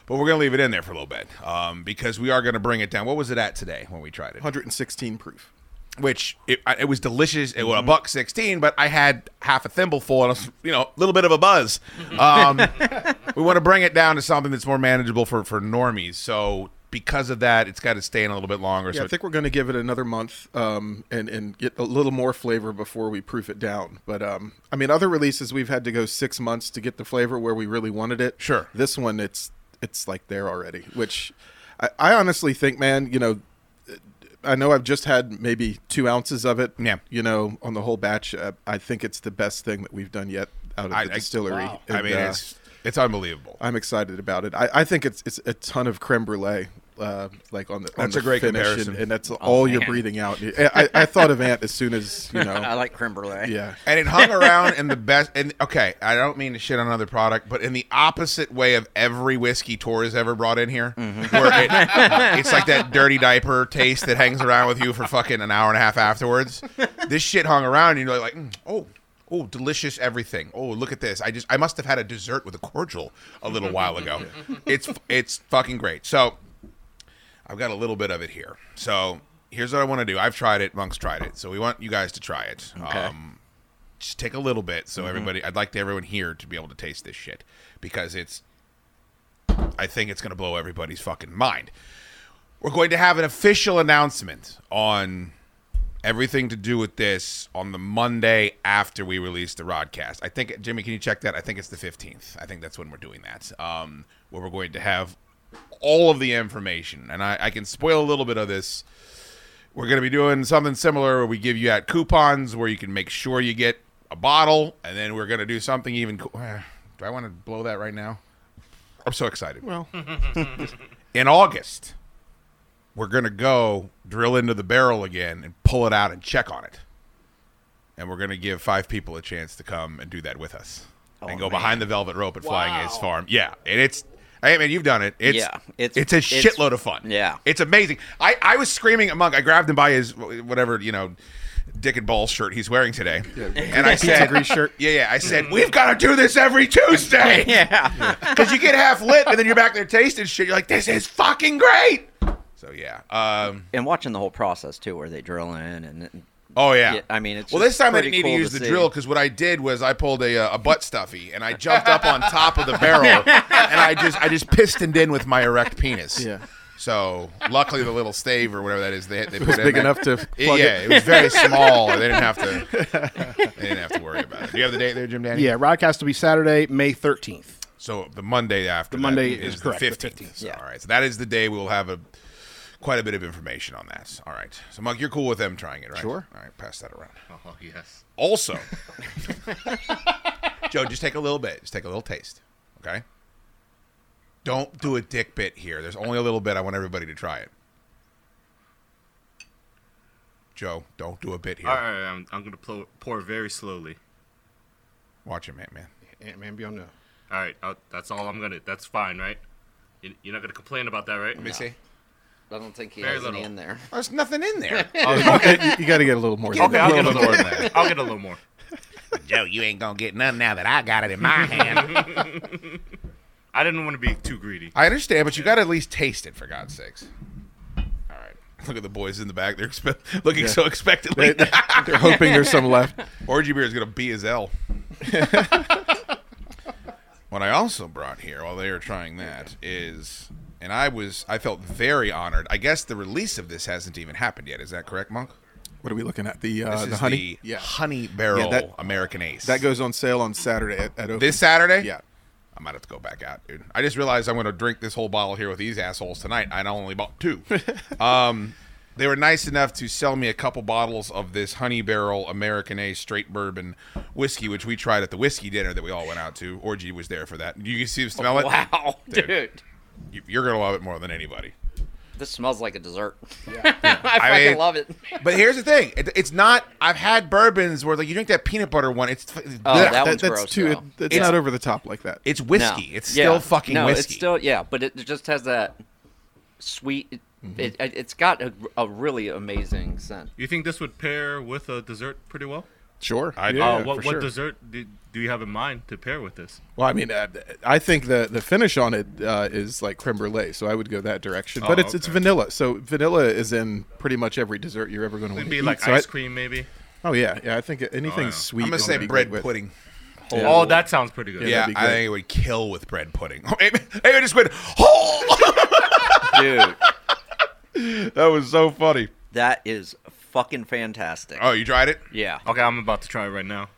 Speaker 1: But we're going to leave it in there for a little bit um, because we are going to bring it down. What was it at today when we tried it?
Speaker 12: 116 proof.
Speaker 1: Which it, it was delicious. It was a buck sixteen, but I had half a thimbleful and a, you know a little bit of a buzz. Um, (laughs) we want to bring it down to something that's more manageable for for normies. So because of that, it's got to stay in a little bit longer.
Speaker 12: Yeah,
Speaker 1: so
Speaker 12: I think we're going to give it another month um, and and get a little more flavor before we proof it down. But um, I mean, other releases we've had to go six months to get the flavor where we really wanted it.
Speaker 1: Sure.
Speaker 12: This one, it's it's like there already, which I, I honestly think, man, you know, I know I've just had maybe two ounces of it.
Speaker 1: Yeah.
Speaker 12: You know, on the whole batch, uh, I think it's the best thing that we've done yet out of the
Speaker 1: I- I-
Speaker 12: distillery.
Speaker 1: wow. I mean,
Speaker 12: uh,
Speaker 1: it's it's unbelievable.
Speaker 12: I'm excited about it. I, I think it's it's a ton of creme brulee, uh, like on the on
Speaker 1: That's
Speaker 12: the
Speaker 1: a great
Speaker 12: finish,
Speaker 1: comparison.
Speaker 12: and, and that's
Speaker 11: Oh,
Speaker 12: all you're breathing out. I, I, I thought of Ant as soon as you know. (laughs)
Speaker 11: I like creme brulee.
Speaker 12: yeah,
Speaker 1: and it hung around in the best. And okay, I don't mean to shit on another product, but in the opposite way of every whiskey Tor has ever brought in here,
Speaker 11: Mm-hmm.
Speaker 1: where it, (laughs) it's like that dirty diaper taste that hangs around with you for fucking an hour and a half afterwards. This shit hung around, and you're like, mm, oh. Oh, delicious everything. Oh, look at this. I just I must have had a dessert with a cordial a little while ago. It's it's fucking great. So, I've got a little bit of it here. So, here's what I want to do. I've tried it, Monk's tried it. So, we want you guys to try it.
Speaker 11: Okay.
Speaker 1: Um, just take a little bit so everybody I'd like to everyone here to be able to taste this shit because it's I think it's going to blow everybody's fucking mind. We're going to have an official announcement on everything to do with this on the Monday after we release the rodcast. I think Jimmy, can you check that? I think it's the 15th. I think that's when we're doing that. Um, where we're going to have all of the information, and I, I can spoil a little bit of this. We're going to be doing something similar where we give you out coupons where you can make sure you get a bottle, and then we're going to do something even. Co- (sighs) do I want to blow that right now? I'm so excited.
Speaker 12: well, (laughs)
Speaker 1: In August, we're going to go drill into the barrel again and pull it out and check on it. And we're going to give five people a chance to come and do that with us oh, and
Speaker 11: Oh,
Speaker 1: go
Speaker 11: man.
Speaker 1: behind the velvet rope at Flying Ace Farm. Yeah, and it's. Hey man, you've done it. It's
Speaker 11: Yeah,
Speaker 1: it's
Speaker 11: it's-
Speaker 1: a
Speaker 11: it's-
Speaker 1: shitload of fun.
Speaker 11: yeah.
Speaker 1: it's amazing. I I was screaming at Monk. I grabbed him by his whatever you know, dick and balls shirt he's wearing today, and (laughs) I said,
Speaker 12: grease shirt.
Speaker 1: Yeah, yeah. I said we've got to do this every Tuesday. (laughs)
Speaker 11: Yeah. (laughs)
Speaker 1: Because you get half lit and then you're back there tasting shit. You're like, this is fucking great. So yeah. Um.
Speaker 11: And watching the whole process too, where they drill in and
Speaker 1: Oh yeah.
Speaker 11: Yeah, I mean, it's
Speaker 1: well.
Speaker 11: just
Speaker 1: This time I didn't need
Speaker 11: cool
Speaker 1: to use
Speaker 11: to
Speaker 1: the
Speaker 11: see.
Speaker 1: drill because what I did was I pulled a, uh, a butt stuffy and I jumped up on top of the barrel (laughs) and I just I just pistoned in with my erect penis.
Speaker 12: Yeah.
Speaker 1: So luckily the little stave or whatever that is they, they
Speaker 12: was
Speaker 1: put in
Speaker 12: big
Speaker 1: there-
Speaker 12: enough to
Speaker 1: It- yeah,
Speaker 12: it.
Speaker 1: it was very (laughs) small. They didn't have to. They didn't have to worry about it. Do you have the date there, Jim Daddy?
Speaker 7: Yeah, Rodcast will be Saturday, May 13th.
Speaker 1: So the Monday after
Speaker 7: The
Speaker 1: that
Speaker 7: Monday
Speaker 1: is,
Speaker 7: is
Speaker 1: the
Speaker 7: correct, the
Speaker 1: 15th.
Speaker 7: 15th,
Speaker 1: So,
Speaker 11: yeah.
Speaker 1: All right. So that is the day we'll have a quite a bit of information on that. All right. So Monk, you're cool with them trying it, right?
Speaker 12: Sure.
Speaker 1: All right. Pass that around.
Speaker 9: Oh yes.
Speaker 1: Also, (laughs) Joe, just take a little bit. Just take a little taste. Okay. Don't do a dick bit here. There's only a little bit. I want everybody to try it. Joe, don't do a bit here.
Speaker 9: All right, I'm, I'm gonna pour, pour very slowly.
Speaker 1: Watch him, man, man.
Speaker 7: Ant Man Beyond No.
Speaker 9: All right, i that's all I'm gonna. That's fine, right? You, you're not gonna complain about that, right?
Speaker 1: Let me see.
Speaker 11: I don't think he
Speaker 9: Very
Speaker 11: has any in there.
Speaker 1: Oh, there's nothing in there. (laughs) (laughs)
Speaker 12: you, got to get a little more.
Speaker 9: Okay, I'll get a
Speaker 12: than
Speaker 9: little
Speaker 12: that.
Speaker 9: more. I'll get a little more. (laughs)
Speaker 1: Joe, you ain't gonna get none now that I got it in my hand.
Speaker 9: I didn't want to be too greedy.
Speaker 1: I understand, but you got to at least taste it for God's sakes. All right. Look at the boys in the back. They're expe- looking so expectantly.
Speaker 12: They, are hoping there's some left.
Speaker 1: Orgy beer is going to be his L. what I also brought here while they were trying that is, and I was, I felt very honored. I guess the release of this hasn't even happened yet. Is that correct, Monk?
Speaker 12: What are we looking at? The uh,
Speaker 1: This
Speaker 12: the
Speaker 1: is
Speaker 12: honey.
Speaker 1: the honey barrel
Speaker 12: Yeah, that-
Speaker 1: American Ace.
Speaker 12: That goes on sale on Saturday at, at Oakland.
Speaker 1: this Saturday.
Speaker 12: Yeah.
Speaker 1: I might have to go back out, dude. I just realized I'm going to drink this whole bottle here with these assholes tonight. I only bought two. (laughs) um, they were nice enough to sell me a couple bottles of this Honey Barrel American A straight bourbon whiskey, which we tried at the whiskey dinner that we all went out to. Orgy was there for that. You can see smell it. (laughs)
Speaker 11: Wow,
Speaker 1: Dude.
Speaker 11: dude.
Speaker 1: You- You're going to love it more than anybody.
Speaker 11: This smells like a dessert. (laughs) I fucking
Speaker 1: mean-
Speaker 11: love it.
Speaker 1: But here's the thing: it, it's not. I've had bourbons where like you drink that peanut butter one. It's
Speaker 11: Oh,
Speaker 1: blech.
Speaker 11: that
Speaker 12: That-
Speaker 11: one's
Speaker 12: that's
Speaker 11: gross.
Speaker 12: too. It, it's,
Speaker 1: It's-
Speaker 12: not over the top like that.
Speaker 1: it's whiskey.
Speaker 11: No.
Speaker 1: It's
Speaker 11: Yeah.
Speaker 1: still fucking
Speaker 11: no,
Speaker 1: whiskey.
Speaker 11: it's still yeah, but it just has that sweet. It,
Speaker 1: Mm-hmm.
Speaker 11: it, it's got a, a really amazing scent.
Speaker 9: You think this would pair with a dessert pretty well?
Speaker 12: Sure.
Speaker 1: I-
Speaker 12: yeah,
Speaker 9: uh, what
Speaker 12: for
Speaker 9: what
Speaker 12: sure.
Speaker 9: dessert do, do you have in mind to pair with this?
Speaker 12: Well, I mean, uh, I think the the finish on it uh, is like creme brulee, so I would go that direction. But
Speaker 9: Oh,
Speaker 12: it's it's
Speaker 9: okay.
Speaker 12: vanilla, so vanilla is in pretty much every dessert you're ever going to
Speaker 9: It'd
Speaker 12: eat.
Speaker 9: be like
Speaker 12: so
Speaker 9: ice
Speaker 12: I-
Speaker 9: cream, maybe.
Speaker 12: Oh yeah, yeah. I think anything
Speaker 9: yeah.
Speaker 12: sweet.
Speaker 1: I'm gonna say
Speaker 12: be
Speaker 1: bread
Speaker 12: great with-
Speaker 1: pudding.
Speaker 9: Oh, that sounds pretty good.
Speaker 1: Yeah,
Speaker 12: that'd
Speaker 1: I think it would kill with bread pudding. (laughs) Maybe, maybe I just went. Oh, (laughs)
Speaker 11: Dude, (laughs)
Speaker 1: that was so funny.
Speaker 11: that is fucking fantastic.
Speaker 1: Oh, you tried it?
Speaker 11: Yeah.
Speaker 9: Okay, I'm about to try it right now.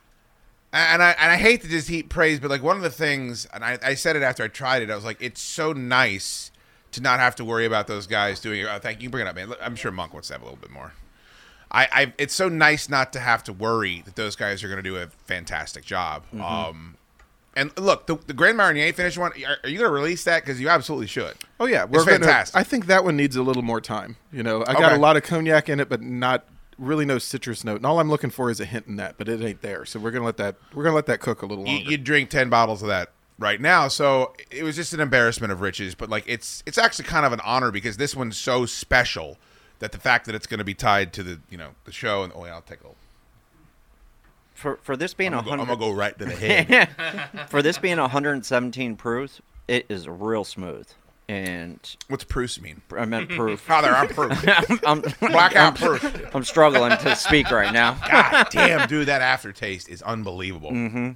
Speaker 1: And I and I hate to just heap praise, but like one of the things, and I, I said it after I tried it, I was like, it's so nice to not have to worry about those guys doing. Oh, thank you. Bring it up, man. I'm sure Monk wants to have a little bit more. I, I it's so nice not to have to worry that those guys are going to do a fantastic job.
Speaker 8: Mm-hmm.
Speaker 1: Um, and look, the, the Grand Marnier finish one. Are, are you going to release that? Because you absolutely should.
Speaker 12: Oh yeah,
Speaker 1: it's
Speaker 12: gonna-
Speaker 1: fantastic.
Speaker 12: I think that one needs a little more time. You know, I got
Speaker 1: Okay.
Speaker 12: a lot of cognac in it, but not really no citrus note. And all I'm looking for is a hint in that, but it ain't there. So we're gonna let that we're gonna let that cook a little
Speaker 1: you,
Speaker 12: longer.
Speaker 1: you drink 10 bottles of that right now so it was just an embarrassment of riches but like it's it's actually kind of an honor because this one's so special that the fact that it's going to be tied to the you know the show and oh yeah i'll take a
Speaker 11: For for this being a
Speaker 1: I'm gonna, go, I'm gonna go right to the (laughs) head (laughs)
Speaker 11: for this being 117 proofs, it is real smooth. And
Speaker 1: what's proofs mean
Speaker 11: I meant (laughs) proof.
Speaker 1: Father, I'm proof.
Speaker 11: I'm,
Speaker 1: Blackout
Speaker 11: I'm-
Speaker 1: proof.
Speaker 11: I'm struggling to speak right now.
Speaker 1: god damn dude that aftertaste is unbelievable
Speaker 11: Mm-hmm.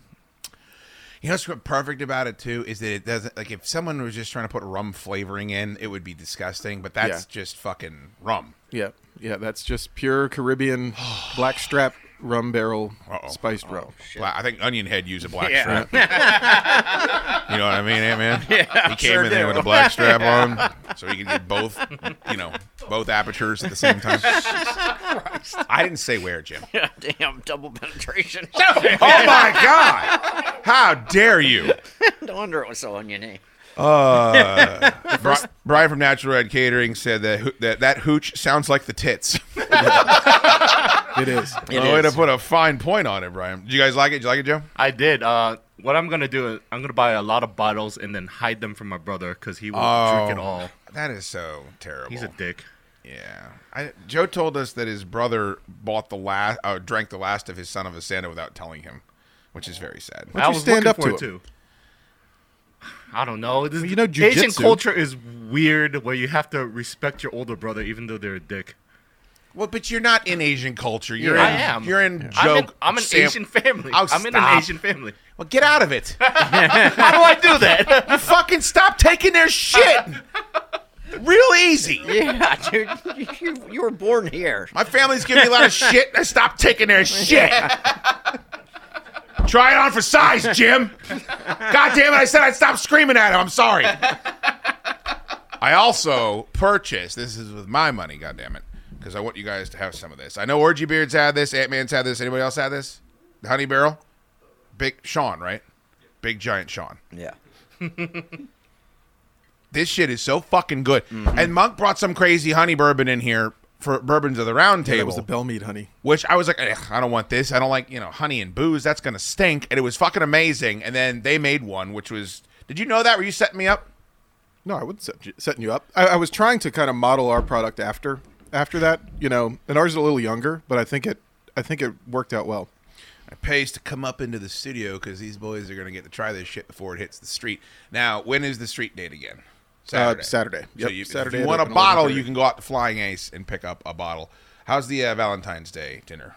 Speaker 1: you know what's perfect about it too is that it doesn't like if someone was just trying to put rum flavoring in it would be disgusting but that's
Speaker 12: Yeah.
Speaker 1: just fucking rum
Speaker 12: yeah, yeah, that's just pure Caribbean (sighs) blackstrap rum barrel
Speaker 1: Uh-oh.
Speaker 12: spiced rum.
Speaker 1: Bla- I think Onion Head used a black
Speaker 11: Yeah.
Speaker 1: strap. (laughs) you know what I mean, Ant Man?
Speaker 11: Yeah,
Speaker 1: he came
Speaker 11: sure
Speaker 1: in there
Speaker 11: do.
Speaker 1: with a black strap (laughs) on, so he could get both, you know, both apertures at the same time. (laughs) I didn't say where, Jim.
Speaker 11: Damn, double penetration.
Speaker 1: Oh my God! How dare you?
Speaker 11: no wonder it was so oniony.
Speaker 1: Uh, Bri- Brian from Natural Red Catering said that ho- that that hooch sounds like the tits.
Speaker 12: It is. (laughs)
Speaker 11: It
Speaker 1: oh, way to put a fine point on it, Brian. Did you guys like it? Did you like it, Joe?
Speaker 9: I did. Uh, what I'm gonna do is I'm gonna buy a lot of bottles and then hide them from my brother because he will drink it
Speaker 1: Oh,
Speaker 9: all.
Speaker 1: That is so terrible.
Speaker 9: He's a dick.
Speaker 1: Yeah, I, Joe told us that his brother bought the last, uh, drank the last of his son of a Santa without telling him, which is very sad.
Speaker 12: Why don't
Speaker 9: I
Speaker 12: you
Speaker 9: was
Speaker 12: stand up
Speaker 9: for
Speaker 12: to
Speaker 9: it too. I don't know. This,
Speaker 12: you know
Speaker 9: Asian culture is weird where you have to respect your older brother even though they're a dick.
Speaker 1: Well, but you're not in Asian culture. You're
Speaker 9: I
Speaker 1: in,
Speaker 9: am.
Speaker 1: You're in
Speaker 9: I'm in,
Speaker 1: joke.
Speaker 9: I'm an
Speaker 1: Sam-
Speaker 9: Asian family.
Speaker 1: Oh,
Speaker 9: I'm in an. Asian family.
Speaker 1: Well, get out of it. (laughs)
Speaker 9: How do I do that?
Speaker 1: you fucking stop taking their shit. Real easy. (laughs)
Speaker 11: Yeah, dude, you, you were born here.
Speaker 1: My family's giving me a lot of shit. and I stopped taking their shit. Try it on for size, Jim. God damn it! I said I'd stop screaming at him. I'm sorry. (laughs) I also purchased. This is with my money. God damn it! Because I want you guys to have some of this. I know Orgy Beards had this. Ant Man's had this. Anybody else had this? The Honey Barrel. Big Sean, right? Big giant Sean.
Speaker 11: Yeah. (laughs)
Speaker 1: This shit is so fucking good. Mm-hmm. And Monk brought some crazy honey bourbon in here for bourbons of the round
Speaker 12: Yeah,
Speaker 1: table.
Speaker 12: that was the Belle Meade honey.
Speaker 1: Which I was like, I don't want this. I don't like, you know, honey and booze. That's gonna stink. And it was fucking amazing. And then they made one, which was did you know that? Were you setting me up?
Speaker 12: No, I would set you, setting you up. I, I was trying to kind of model our product after after that, you know, and ours is a little younger, but I think it I think it worked out well.
Speaker 1: It pays to come up into the studio because these boys are gonna get to try this shit before it hits the street. Now, when is the street date again?
Speaker 12: Uh, Saturday.
Speaker 1: So you,
Speaker 12: Saturday
Speaker 1: if you want a bottle, you can go out to Flying Ace and pick up a bottle. How's the uh, Valentine's Day dinner?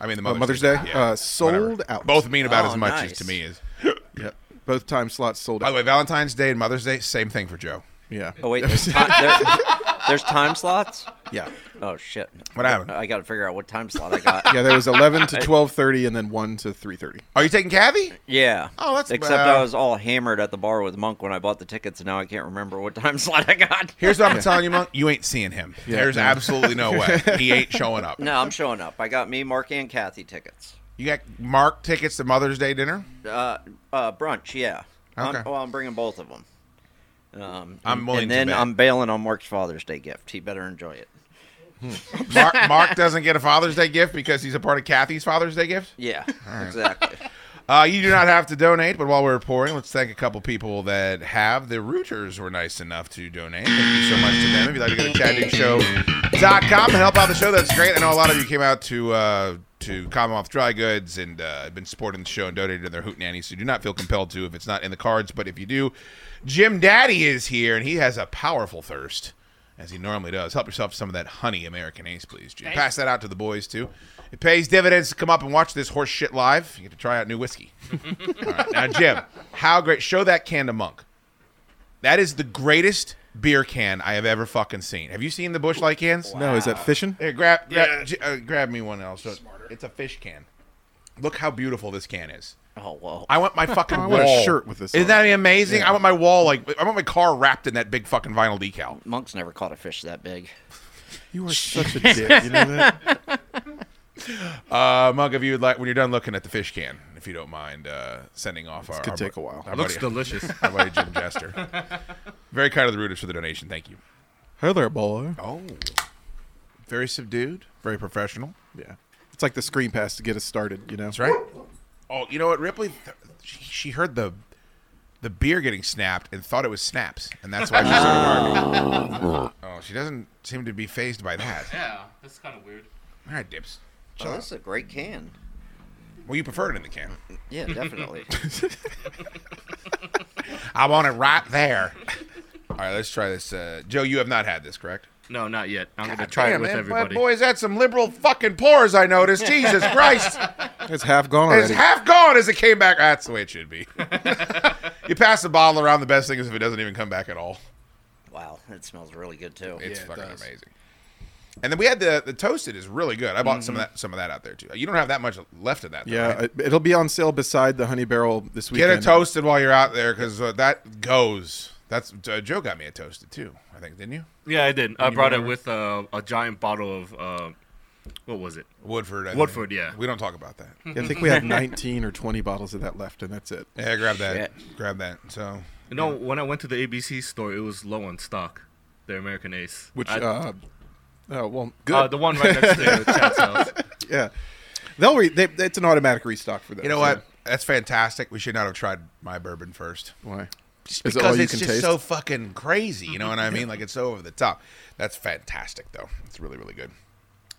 Speaker 1: I mean, the
Speaker 12: Uh,
Speaker 1: Mother's,
Speaker 12: Mother's Day?
Speaker 1: Yeah,
Speaker 12: Uh, sold
Speaker 1: whatever.
Speaker 12: out.
Speaker 1: Both mean about
Speaker 11: Oh,
Speaker 1: as much
Speaker 11: nice.
Speaker 1: as to me is. (laughs)
Speaker 12: Yeah, both time slots sold out.
Speaker 1: By the way, Valentine's Day and Mother's Day, same thing for Joe.
Speaker 12: Yeah.
Speaker 11: Oh wait, (laughs) there's, ti- there, there's time slots.
Speaker 12: Yeah.
Speaker 11: Oh shit.
Speaker 1: What happened?
Speaker 11: I got to figure out what time slot I got.
Speaker 12: Yeah, there was (laughs) 11 to 12:30 and then 1 to 3:30.
Speaker 1: Are you taking Kathy?
Speaker 11: Yeah.
Speaker 1: Oh, that's-
Speaker 11: Except
Speaker 1: uh,
Speaker 11: I was all hammered at the bar with Monk when I bought the tickets, and now I can't remember what time (laughs) slot I got.
Speaker 1: Here's what I'm telling you, Monk. You ain't seeing him.
Speaker 12: Yeah,
Speaker 1: There's
Speaker 12: no.
Speaker 1: absolutely no way. (laughs) He ain't showing up.
Speaker 11: No, I'm showing up. I got me, Mark, and Kathy tickets.
Speaker 1: You got Mark tickets to Mother's Day dinner?
Speaker 11: Uh, uh, brunch, yeah.
Speaker 1: Okay.
Speaker 11: I'm, well, I'm bringing both of them. Um,
Speaker 1: I'm
Speaker 11: and-
Speaker 1: willing
Speaker 11: and
Speaker 1: to
Speaker 11: then
Speaker 1: bet.
Speaker 11: I'm bailing on Mark's Father's Day gift. He better enjoy it.
Speaker 1: Mark, Mark doesn't get a Father's Day gift because he's a part of Kathy's Father's Day gift?
Speaker 11: Yeah, exactly.
Speaker 1: Uh, you do not have to donate, but while we're pouring, let's thank a couple people that have. The Rooters were nice enough to donate. Thank you so much to them. If you'd like to go to ChadDukeShow.com and help out the show, that's great. I know a lot of you came out to uh, to Commonwealth Dry Goods and uh, been supporting the show and donated to their Hoot Nanny, so do not feel compelled to if it's not in the cards. But if you do, Jim Daddy is here, and he has a powerful thirst, as he normally does. Help yourself to some of that honey American Ace, please, Jim. Pass that out to the boys, too. It pays dividends to come up and watch this horse shit live. You get to try out new whiskey. (laughs) All right, now, Jim, how great? Show that can to Monk. That is the greatest beer can I have ever fucking seen. Have you seen the Busch Light cans?
Speaker 12: No, is that fishing?
Speaker 1: Here, grab, grab, J- uh, grab me one else. It's a fish can. Look how beautiful this can is.
Speaker 11: Oh whoa!
Speaker 1: I want my fucking (laughs)
Speaker 12: I
Speaker 1: wall.
Speaker 12: want a shirt with this
Speaker 1: Isn't
Speaker 12: on
Speaker 1: that amazing?
Speaker 12: Yeah.
Speaker 1: I want my wall like I want my car wrapped in that big fucking vinyl decal.
Speaker 11: Monk's never caught a fish that big.
Speaker 12: You are such a dick. You know that? (laughs)
Speaker 1: Uh, Mug, if you would like, when you're done looking at the fish can, if you don't mind uh, sending off our.
Speaker 12: could
Speaker 1: our
Speaker 12: take a while.
Speaker 1: our
Speaker 9: Looks
Speaker 1: buddy-
Speaker 9: delicious. (laughs)
Speaker 1: Our buddy Jim Jester. Very kind of the Rooters for the donation. Thank you.
Speaker 12: Hey there, boy.
Speaker 1: Oh, very subdued, very professional.
Speaker 12: Yeah. It's like the screen pass to get us started, you know?
Speaker 1: That's right. Oh, you know what, Ripley? th- She, she heard the the beer getting snapped and thought it was snaps, and that's why she started (laughs) barking. (laughs) Oh, she doesn't seem to be phased by that.
Speaker 9: Yeah, that's kind of weird.
Speaker 1: All right, Dips.
Speaker 11: Oh, this is a great can.
Speaker 1: Well, you prefer it in the can.
Speaker 11: Yeah, definitely. (laughs)
Speaker 1: I want it right there. All right, let's try this. Uh, Joe, you have not had this, correct?
Speaker 9: No, not yet. I'm gonna try it with
Speaker 1: man,
Speaker 9: everybody.
Speaker 1: My boy's had some liberal fucking pours, I noticed. Jesus Christ.
Speaker 12: It's half gone
Speaker 1: It's half gone as it came back. That's the way it should be. (laughs) you pass the bottle around, the best thing is if it doesn't even come back at all.
Speaker 11: wow, it smells really good too.
Speaker 1: It's
Speaker 12: it
Speaker 1: fucking
Speaker 12: does.
Speaker 1: amazing. And then we had the the toasted is really good. I bought some of
Speaker 12: Mm-hmm.
Speaker 1: that some of that out there too. You don't have that much left of that. Though,
Speaker 12: yeah,
Speaker 1: right?
Speaker 12: it, it'll be on sale beside the Honey Barrel this week.
Speaker 1: Get
Speaker 12: weekend.
Speaker 1: it toasted while you're out there because uh, that goes. That's uh, Joe got me a toasted too. I think didn't you?
Speaker 9: Yeah, I did. I
Speaker 1: You
Speaker 9: brought it with uh, a giant bottle of uh, what was it?
Speaker 1: Woodford. I think.
Speaker 9: Woodford, yeah.
Speaker 1: We don't talk about that.
Speaker 12: Yeah, I think we have 19 or 20 bottles of that left, and that's it.
Speaker 1: Yeah, grab that.
Speaker 11: Shit.
Speaker 1: Grab that. So
Speaker 9: You know, when I went to the ABC store, it was low on stock. The American Ace.
Speaker 12: Which,
Speaker 9: I-
Speaker 12: uh, oh, well, good.
Speaker 9: Uh, the one right next to (laughs) Chad's house.
Speaker 12: yeah. They'll re- they, it's an automatic restock for them.
Speaker 1: you know
Speaker 12: so-
Speaker 1: what? That's fantastic. We should not have tried my bourbon first.
Speaker 12: Why?
Speaker 1: Just
Speaker 12: Is it
Speaker 1: because
Speaker 12: all you
Speaker 1: it's
Speaker 12: can
Speaker 1: just
Speaker 12: taste?
Speaker 1: so fucking crazy. You know what I mean? (laughs) Like it's so over the top. That's fantastic, though. It's really, really good.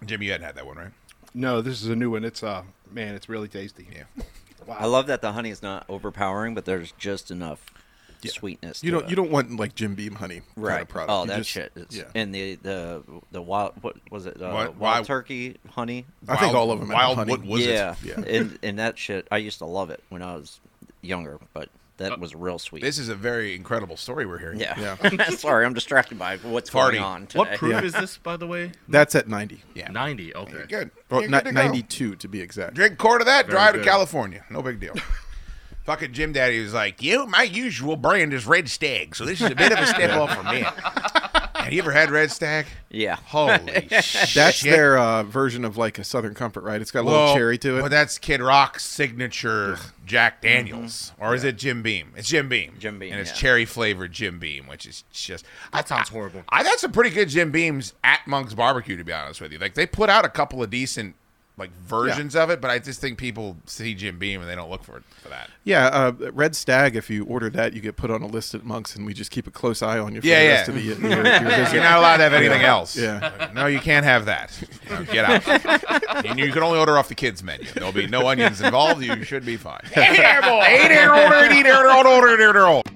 Speaker 1: Jim, you hadn't had that one, right?
Speaker 7: No, this is a new one. It's uh, man, it's really tasty.
Speaker 1: Yeah.
Speaker 11: I love that the honey is not overpowering, but there's just enough sweetness.
Speaker 12: You don't
Speaker 11: it.
Speaker 12: you don't want like Jim Beam honey
Speaker 11: right?
Speaker 12: kind of product.
Speaker 11: Oh,
Speaker 12: You
Speaker 11: that
Speaker 12: just-
Speaker 11: shit. Is,
Speaker 12: yeah.
Speaker 11: And the the the wild what was it? Uh,
Speaker 1: What?
Speaker 11: wild
Speaker 1: Wild-
Speaker 11: turkey honey.
Speaker 12: I think all of them
Speaker 1: Wild
Speaker 12: honey.
Speaker 1: What was
Speaker 11: yeah,
Speaker 1: it?
Speaker 12: Yeah.
Speaker 11: and and that shit. I used to love it when I was younger, but that uh, was real sweet.
Speaker 1: This is a very incredible story we're hearing.
Speaker 11: yeah.
Speaker 12: Yeah. (laughs)
Speaker 11: Sorry, I'm distracted by what's
Speaker 1: Party.
Speaker 11: going on today.
Speaker 9: What proof
Speaker 12: Yeah.
Speaker 9: is this, by the way?
Speaker 12: That's at 90.
Speaker 1: Yeah.
Speaker 9: 90. Okay.
Speaker 1: You're good.
Speaker 12: Or
Speaker 1: You're
Speaker 12: ni-
Speaker 1: good to go.
Speaker 12: 92 to be exact.
Speaker 1: Drink a quart of that,
Speaker 9: Very
Speaker 1: drive to. California. No big deal. (laughs) Fucking Jim Daddy was like, you, my usual brand is Red Stag, so this is a bit of a step off from me. (laughs) Have you ever had Red Stag?
Speaker 11: Yeah.
Speaker 1: Holy (laughs) shit.
Speaker 12: That's their uh, version of like a Southern Comfort, right? It's got a little
Speaker 1: Well,
Speaker 12: cherry to it.
Speaker 1: But that's Kid Rock's signature Jack Daniels. Or is it Jim Beam? It's Jim Beam.
Speaker 11: Mm-hmm. Jim Beam,
Speaker 1: And it's
Speaker 11: yeah.
Speaker 1: cherry flavored Jim Beam, which is just.
Speaker 9: That sounds horrible.
Speaker 1: I've had some pretty good Jim Beams at Monk's Barbecue, to be honest with you. Like, they put out a couple of decent. Like versions of it, but I just think people see Jim Beam and they don't look for it, for that.
Speaker 12: yeah, uh, Red Stag. If you order that, you get put on a list at Monks, and we just keep a close eye on you for
Speaker 1: Yeah,
Speaker 12: the
Speaker 1: yeah.
Speaker 12: of the your- your (laughs) visit.
Speaker 1: You're not allowed to have anything else.
Speaker 12: Yeah.
Speaker 1: No, you can't have that. No, get out. and you can only order off the kids menu. There'll be no onions involved. You should be fine. Hey there, boy. Hey there, order, hey there, order, order, order, order.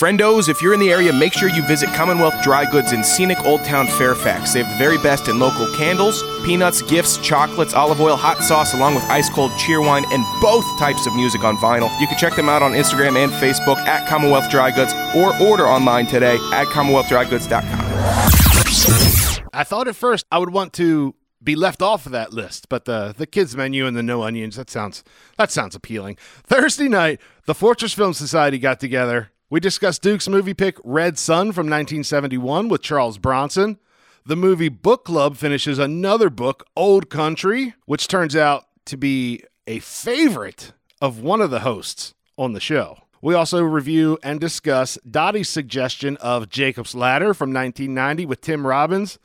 Speaker 8: Friendos, if you're in the area, make sure you visit Commonwealth Dry Goods in scenic Old Town Fairfax. They have the very best in local candles, peanuts, gifts, chocolates, olive oil, hot sauce, along with ice cold Cheerwine and both types of music on vinyl. You can check them out on Instagram and Facebook at Commonwealth Dry Goods or order online today at CommonwealthDryGoods.com.
Speaker 7: I thought at first I would want to be left off of that list, but the the kids menu and the no onions that sounds that sounds appealing. Thursday night, the Fortress Film Society got together. We discussed Duke's movie pick Red Sun from 1971 with Charles Bronson. The movie Book Club finishes another book, Old Country, which turns out to be a favorite of one of the hosts on the show. We also review and discuss Dottie's suggestion of Jacob's Ladder from 1990 with Tim Robbins.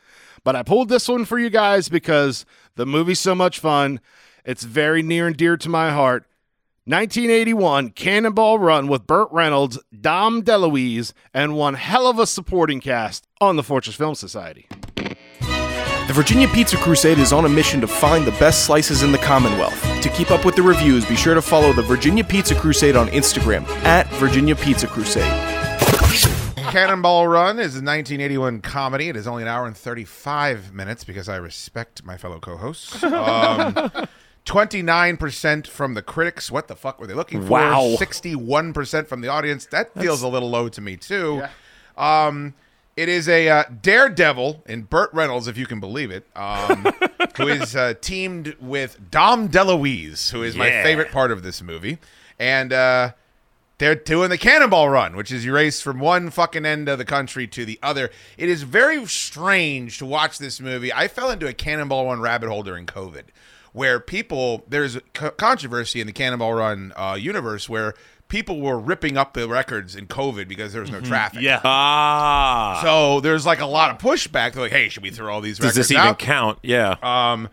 Speaker 7: But I pulled this one for you guys because the movie's so much fun. It's very near and dear to my heart. 1981 Cannonball Run with Burt Reynolds, Dom DeLuise, and one hell of a supporting cast on the Fortress Film Society.
Speaker 8: The Virginia Pizza Crusade is on a mission to find the best slices in the Commonwealth. To keep up with the reviews, be sure to follow the Virginia Pizza Crusade on Instagram at Virginia Pizza Crusade.
Speaker 1: Cannonball Run is a 1981 comedy. It is only an hour and 35 minutes because I respect my fellow co-hosts. (laughs) Um, 29% from the critics. What the fuck were they looking for?
Speaker 7: Wow.
Speaker 1: 61% from the audience. That feels a little low to me too. Um, It is a uh, daredevil in Burt Reynolds, if you can believe it, um, (laughs) who is uh, teamed with Dom DeLuise, who is my favorite part of this movie. And uh, they're doing the cannonball run, which is you race from one fucking end of the country to the other. It is very strange to watch this movie. I fell into a cannonball run rabbit hole during COVID, where people there's a controversy in the cannonball run uh, universe where people were ripping up the records in COVID because there was no traffic.
Speaker 13: Yeah.
Speaker 14: Ah.
Speaker 1: So there's like a lot of pushback. They're like, "Hey, should we throw all these
Speaker 14: Does
Speaker 1: records
Speaker 14: this even
Speaker 1: out?"
Speaker 14: count? Yeah.
Speaker 1: Um,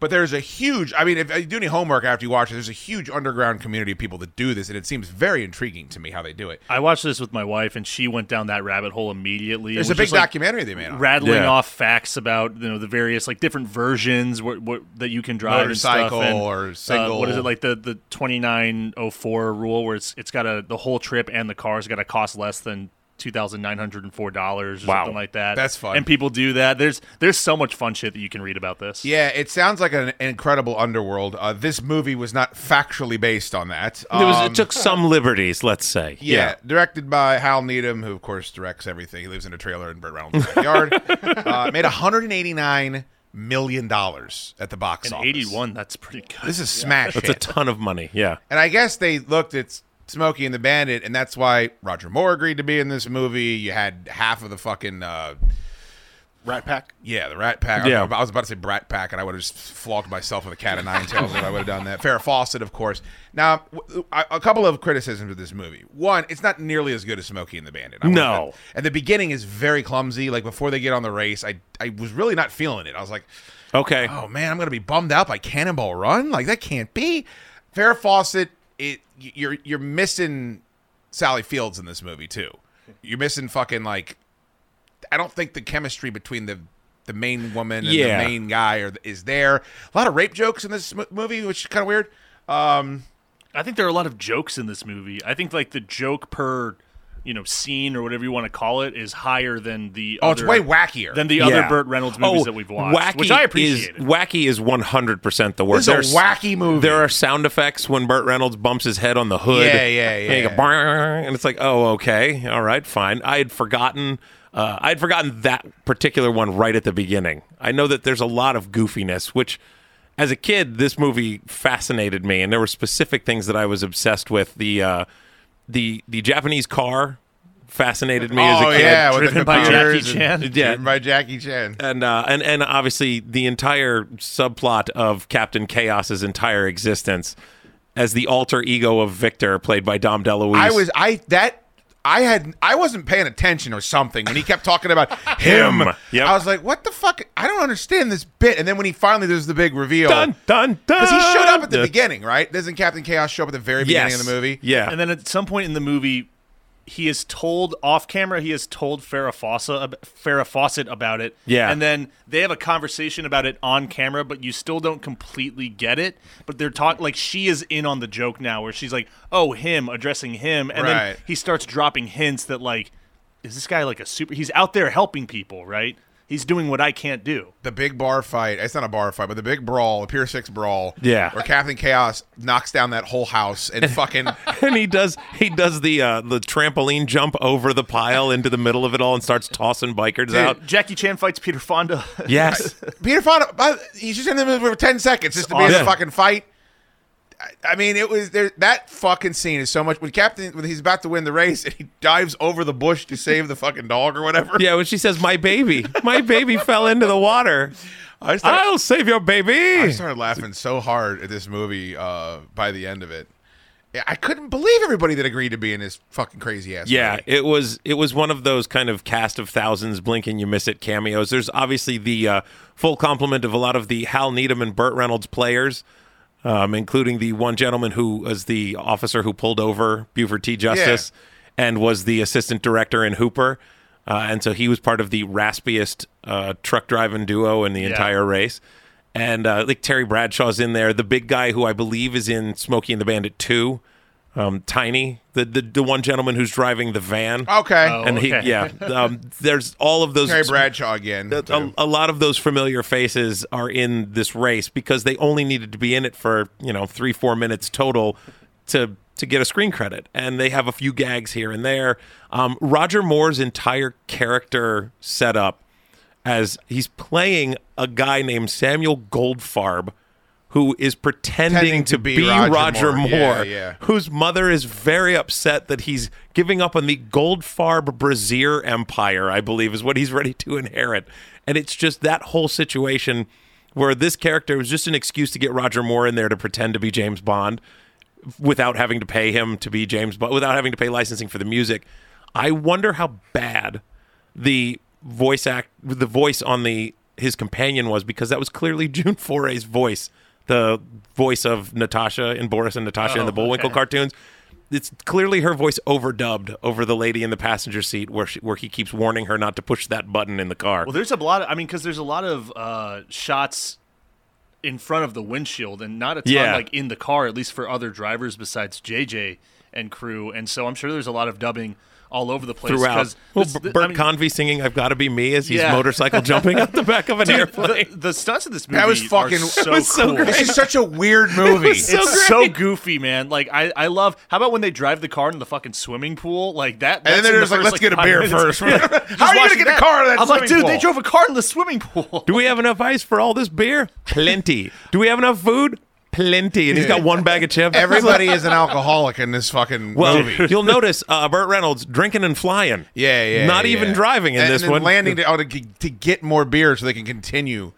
Speaker 1: but there's a huge. I mean, if you do any homework after you watch it, there's a huge underground community of people that do this, and it seems very intriguing to me how they do it.
Speaker 13: I watched this with my wife, and she went down that rabbit hole immediately.
Speaker 1: There's
Speaker 13: It
Speaker 1: a big
Speaker 13: just, like,
Speaker 1: documentary they made on
Speaker 13: rattling
Speaker 1: Yeah.
Speaker 13: off facts about you know the various like different versions what, what that you can drive and stuff,
Speaker 1: Motorcycle
Speaker 13: and,
Speaker 1: or
Speaker 13: uh, what is it like the the 2904 rule where it's it's got a the whole trip and the car's got to cost less than. Two thousand nine hundred and four dollars, or
Speaker 1: Wow.
Speaker 13: something like that.
Speaker 1: That's fun.
Speaker 13: and people do that. There's there's so much fun shit that you can read about this.
Speaker 1: Yeah, it sounds like an incredible underworld. Uh, this movie was not factually based on that.
Speaker 14: it, was,
Speaker 1: Um,
Speaker 14: it took some liberties, let's say.
Speaker 1: Yeah, directed by Hal Needham, who of course directs everything. He lives in a trailer in Burt Reynolds' backyard. (laughs) uh, made 189 million dollars at the box
Speaker 13: In
Speaker 1: office.
Speaker 13: 81, that's pretty good.
Speaker 1: This is smash
Speaker 14: That's
Speaker 1: hit.
Speaker 14: a ton of money. Yeah.
Speaker 1: And I guess they looked at Smokey and the Bandit, and that's why Roger Moore agreed to be in this movie. You had half of the fucking uh,
Speaker 12: Rat Pack.
Speaker 1: yeah, the Rat Pack.
Speaker 14: Yeah.
Speaker 1: I was about to say Brat Pack, and I would have just flogged myself with a cat of nine tails if I would have done that. Farrah Fawcett, of course. Now, a couple of criticisms of this movie. One, it's not nearly as good as Smokey and the Bandit. I
Speaker 14: No.
Speaker 1: wanted And the beginning is very clumsy. Like before they get on the race, I I was really not feeling it. I was like,
Speaker 14: Okay.
Speaker 1: oh man, I'm gonna be bummed out by Cannonball Run. Like that can't be. Farrah Fawcett, it you're you're missing Sally Fields in this movie too. You're missing fucking like I don't think the chemistry between the the main woman and
Speaker 14: Yeah.
Speaker 1: the main guy are, is there. A lot of rape jokes in this m- movie, which is kind of weird. Um,
Speaker 13: I think there are a lot of jokes in this movie. I think like the joke per you know scene or whatever you want to call it is higher than the
Speaker 1: Oh, it's way wackier.
Speaker 13: than the
Speaker 14: Yeah.
Speaker 13: other Burt Reynolds movies
Speaker 14: Oh,
Speaker 13: that we've watched,
Speaker 14: wacky
Speaker 13: which I
Speaker 14: is, wacky is 100% the worst.
Speaker 1: This is a wacky movie.
Speaker 14: There are sound effects when Burt Reynolds bumps his head on the hood.
Speaker 1: Yeah, yeah,
Speaker 14: And, you
Speaker 1: yeah.
Speaker 14: go, and it's like, oh, okay. All right, fine. I had forgotten. Uh, I had forgotten that particular one right at the beginning. I know that there's a lot of goofiness, which, as a kid, this movie fascinated me, and there were specific things that I was obsessed with. The uh, the the Japanese car fascinated me as
Speaker 1: oh
Speaker 14: a kid.
Speaker 1: yeah, with
Speaker 13: Driven
Speaker 1: the
Speaker 13: by
Speaker 1: computers
Speaker 13: Jackie
Speaker 1: and-
Speaker 13: Chan.
Speaker 14: Yeah.
Speaker 1: driven by Jackie Chan.
Speaker 14: and uh, and and obviously the entire subplot of Captain Chaos's entire existence as the alter ego of Victor, played by Dom DeLuise.
Speaker 1: I was I that I had I wasn't paying attention or something when he kept talking about (laughs) him.
Speaker 14: Yep.
Speaker 1: I was like, what the fuck? I don't understand this bit. And then when he finally does the big reveal,
Speaker 14: dun dun dun
Speaker 1: because he showed up at the
Speaker 14: Yeah.
Speaker 1: beginning, right? Doesn't Captain Chaos show up at the very beginning
Speaker 14: Yes.
Speaker 1: of the movie?
Speaker 14: Yeah.
Speaker 13: And then at some point in the movie, he is told off camera. He has told Farrah Fawcett, Farrah Fawcett about it.
Speaker 14: Yeah.
Speaker 13: And then they have a conversation about it on camera, but you still don't completely get it. But they're talking like she is in on the joke now, where she's like, "Oh, him," addressing him, and then he starts dropping hints that like, is this guy like a super? He's out there helping people, right? He's doing what I can't do.
Speaker 1: The big bar fight. It's not a bar fight, but the big brawl, the Pier Six brawl.
Speaker 14: Yeah.
Speaker 1: Where Captain Chaos knocks down that whole house and (laughs) fucking (laughs)
Speaker 14: and he does he does the uh, the trampoline jump over the pile into the middle of it all and starts tossing bikers out.
Speaker 13: Jackie Chan fights Peter Fonda.
Speaker 14: Yes. (laughs)
Speaker 1: Peter Fonda. He's just in the movie for ten seconds just to be in the fucking fight. I- mean, it was there. That fucking scene is so much when Captain when he's about to win the race and he dives over the bush to save the fucking dog or whatever.
Speaker 14: Yeah, when she says, "My baby, my baby fell into the water,"
Speaker 1: I started,
Speaker 14: I'll save your baby.
Speaker 1: I started laughing so hard at this movie uh, by the end of it. I couldn't believe everybody that agreed to be in this fucking crazy ass.
Speaker 14: Yeah,
Speaker 1: movie.
Speaker 14: it was it was one of those kind of cast of thousands, blink and you miss it cameos. There's obviously the uh, full complement of a lot of the Hal Needham and Burt Reynolds players, um, including the one gentleman who was the officer who pulled over Buford T. Justice and was the assistant director in Hooper. Uh, and so he was part of the raspiest uh, truck driving duo in the entire race. And uh, like Terry Bradshaw's in there, the big guy who I believe is in Smokey and the Bandit 2 um, Tiny, the, the the one gentleman who's driving the van.
Speaker 1: Okay.
Speaker 14: and he,
Speaker 13: okay.
Speaker 14: yeah, (laughs) um, there's all of those.
Speaker 1: Terry Bradshaw again.
Speaker 14: A,
Speaker 1: too.
Speaker 14: a lot of those familiar faces are in this race because they only needed to be in it for you know three four minutes total to to get a screen credit, and they have a few gags here and there. Um, Roger Moore's entire character setup as he's playing a guy named Samuel Goldfarb, who is pretending,
Speaker 1: Pretending
Speaker 14: to,
Speaker 1: to be
Speaker 14: be,
Speaker 1: Roger
Speaker 14: Roger,
Speaker 1: Moore.
Speaker 14: Moore,
Speaker 1: Yeah, yeah.
Speaker 14: whose mother is very upset that he's giving up on the Goldfarb Brazier empire, I believe, is what he's ready to inherit. And it's just that whole situation where this character was just an excuse to get Roger Moore in there to pretend to be James Bond without having to pay him to be James Bond, without having to pay licensing for the music. I wonder how bad the voice act, the voice on the his companion was because that was clearly (laughs) June Foray's voice, the voice of Natasha in Boris and Natasha in
Speaker 13: Oh,
Speaker 14: the Bullwinkle
Speaker 13: okay.
Speaker 14: cartoons. It's clearly her voice overdubbed over the lady in the passenger seat, where she, where he keeps warning her not to push that button in the car.
Speaker 13: Well, there's a lot. Of, I mean, because there's a lot of uh, shots in front of the windshield, and not a ton
Speaker 14: Yeah.
Speaker 13: like in the car, at least for other drivers besides JJ and crew. And so I'm sure there's a lot of dubbing all over the place.
Speaker 14: Throughout,
Speaker 13: 'cause
Speaker 14: well,
Speaker 13: this-
Speaker 14: B-
Speaker 13: th- I mean-
Speaker 14: Convey singing "I've Got to Be Me" as he's
Speaker 13: Yeah.
Speaker 14: motorcycle jumping out the back of an (laughs)
Speaker 13: Dude,
Speaker 14: airplane.
Speaker 13: The, the stunts in this movie
Speaker 1: That was
Speaker 13: are
Speaker 1: fucking-
Speaker 13: so (laughs)
Speaker 1: it was so
Speaker 13: cool.
Speaker 1: great. This is such a weird movie.
Speaker 13: it's
Speaker 1: so
Speaker 13: so,
Speaker 1: great.
Speaker 13: goofy, man. Like I, I love. How about when they drive the car in the fucking swimming pool? Like that.
Speaker 1: And then
Speaker 13: that's
Speaker 1: they're
Speaker 13: in
Speaker 1: just
Speaker 13: the
Speaker 1: like, "Let's get a beer
Speaker 13: minutes."
Speaker 1: first." (laughs)
Speaker 13: Yeah.
Speaker 1: How are you gonna
Speaker 13: watching
Speaker 1: get the car out of that
Speaker 13: I'm like,
Speaker 1: swimming
Speaker 13: dude, they drove a car in the swimming pool.
Speaker 14: Do we have enough ice for all this beer? Plenty. Do we have enough food? Plenty. And he's got one bag of chips.
Speaker 1: Everybody is an alcoholic in this fucking
Speaker 14: Well,
Speaker 1: movie. (laughs)
Speaker 14: you'll notice uh, Burt Reynolds drinking and flying.
Speaker 1: Yeah, yeah.
Speaker 14: Not
Speaker 1: yeah.
Speaker 14: even driving in
Speaker 1: and
Speaker 14: this
Speaker 1: then
Speaker 14: one.
Speaker 1: landing to, oh, to, to get more beer so they can continue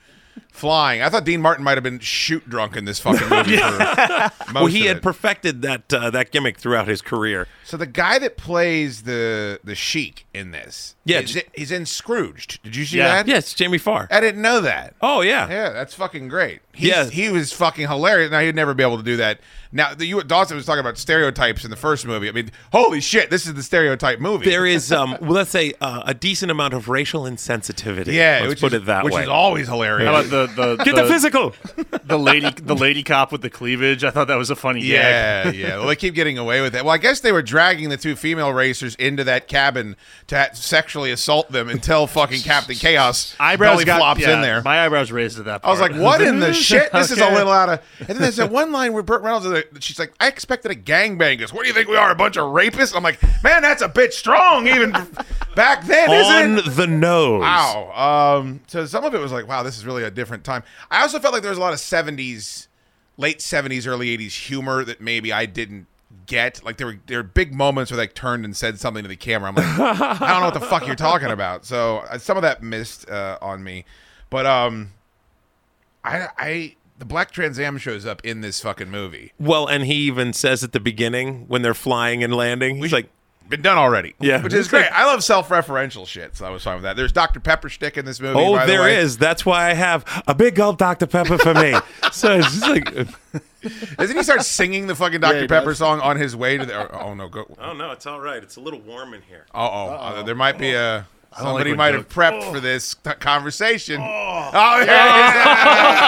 Speaker 1: flying. I thought Dean Martin might have been shoot drunk in this fucking movie. for (laughs) most
Speaker 14: well, he
Speaker 1: of
Speaker 14: had perfected that uh, that gimmick throughout his career.
Speaker 1: So the guy that plays the the Sheik in this,
Speaker 14: Yeah,
Speaker 1: he's, he's in Scrooged. Did you see
Speaker 14: Yeah.
Speaker 1: that?
Speaker 14: Yes, Jamie Farr.
Speaker 1: I didn't know that.
Speaker 14: Oh yeah,
Speaker 1: Yeah, that's fucking great. He's,
Speaker 14: Yeah.
Speaker 1: he was fucking hilarious. Now he'd never be able to do that. Now the you Dawson was talking about stereotypes in the first movie. I mean, holy shit, this is the stereotype movie.
Speaker 14: There is, (laughs) um, well, let's say, uh, a decent amount of racial insensitivity.
Speaker 1: Yeah,
Speaker 14: let's
Speaker 1: which
Speaker 14: put
Speaker 1: is-
Speaker 14: it that
Speaker 1: which
Speaker 14: way.
Speaker 1: Which is always hilarious.
Speaker 13: How about the the (laughs)
Speaker 14: Get the physical. (laughs)
Speaker 13: the lady the lady cop with the cleavage? I thought that was a funny
Speaker 1: Yeah,
Speaker 13: gag.
Speaker 1: yeah. Well, they keep getting away with it. Well, I guess they were dragging the two female racers into that cabin to ha- sexually assault them until fucking Captain Chaos
Speaker 13: Eyebrows
Speaker 1: belly
Speaker 13: got,
Speaker 1: flops
Speaker 13: yeah,
Speaker 1: in there.
Speaker 13: My eyebrows raised at that.
Speaker 1: I was like, "What in the shit? This is a little out of." And then there's that one line where Burt Reynolds, is like- she's like, "I expected a gangbang." Goes, "What do you think we are? A bunch of rapists?" I'm like, "Man, that's a bit strong, even (laughs) back then,
Speaker 14: On
Speaker 1: isn't it?"
Speaker 14: the nose.
Speaker 1: Wow. Um, so some of it was like, wow, this is really a different time. I also felt like there was a lot of 70s, late 70s, early 80s humor that maybe I didn't get. Like there were there were big moments where they turned and said something to the camera. I'm like, I don't know what the fuck you're talking about. So uh, some of that missed uh, on me. But um, I I the Black Trans Am shows up in this fucking movie.
Speaker 14: Well, and he even says at the beginning when they're flying and landing, he's like,
Speaker 1: Been done already.
Speaker 14: Yeah.
Speaker 1: Which is
Speaker 14: It's like-
Speaker 1: great. I love self-referential shit, so I was fine with that. There's Dr. Pepper stick in this movie.
Speaker 14: "Oh,
Speaker 1: by the way.
Speaker 14: is. That's why I have a big gulp Dr Pepper for me." (laughs) so it's just like, (laughs)
Speaker 1: Doesn't he start singing the fucking Dr.
Speaker 14: he
Speaker 1: Pepper
Speaker 14: does.
Speaker 1: song on his way to the? Oh, oh, no, go.
Speaker 14: "Oh no, it's all right. It's a little warm in here."
Speaker 1: Uh oh, uh, there might be a
Speaker 13: I don't
Speaker 1: somebody
Speaker 13: when
Speaker 1: might have
Speaker 13: Doug-
Speaker 1: prepped for oh. this t- conversation. Oh, oh yeah.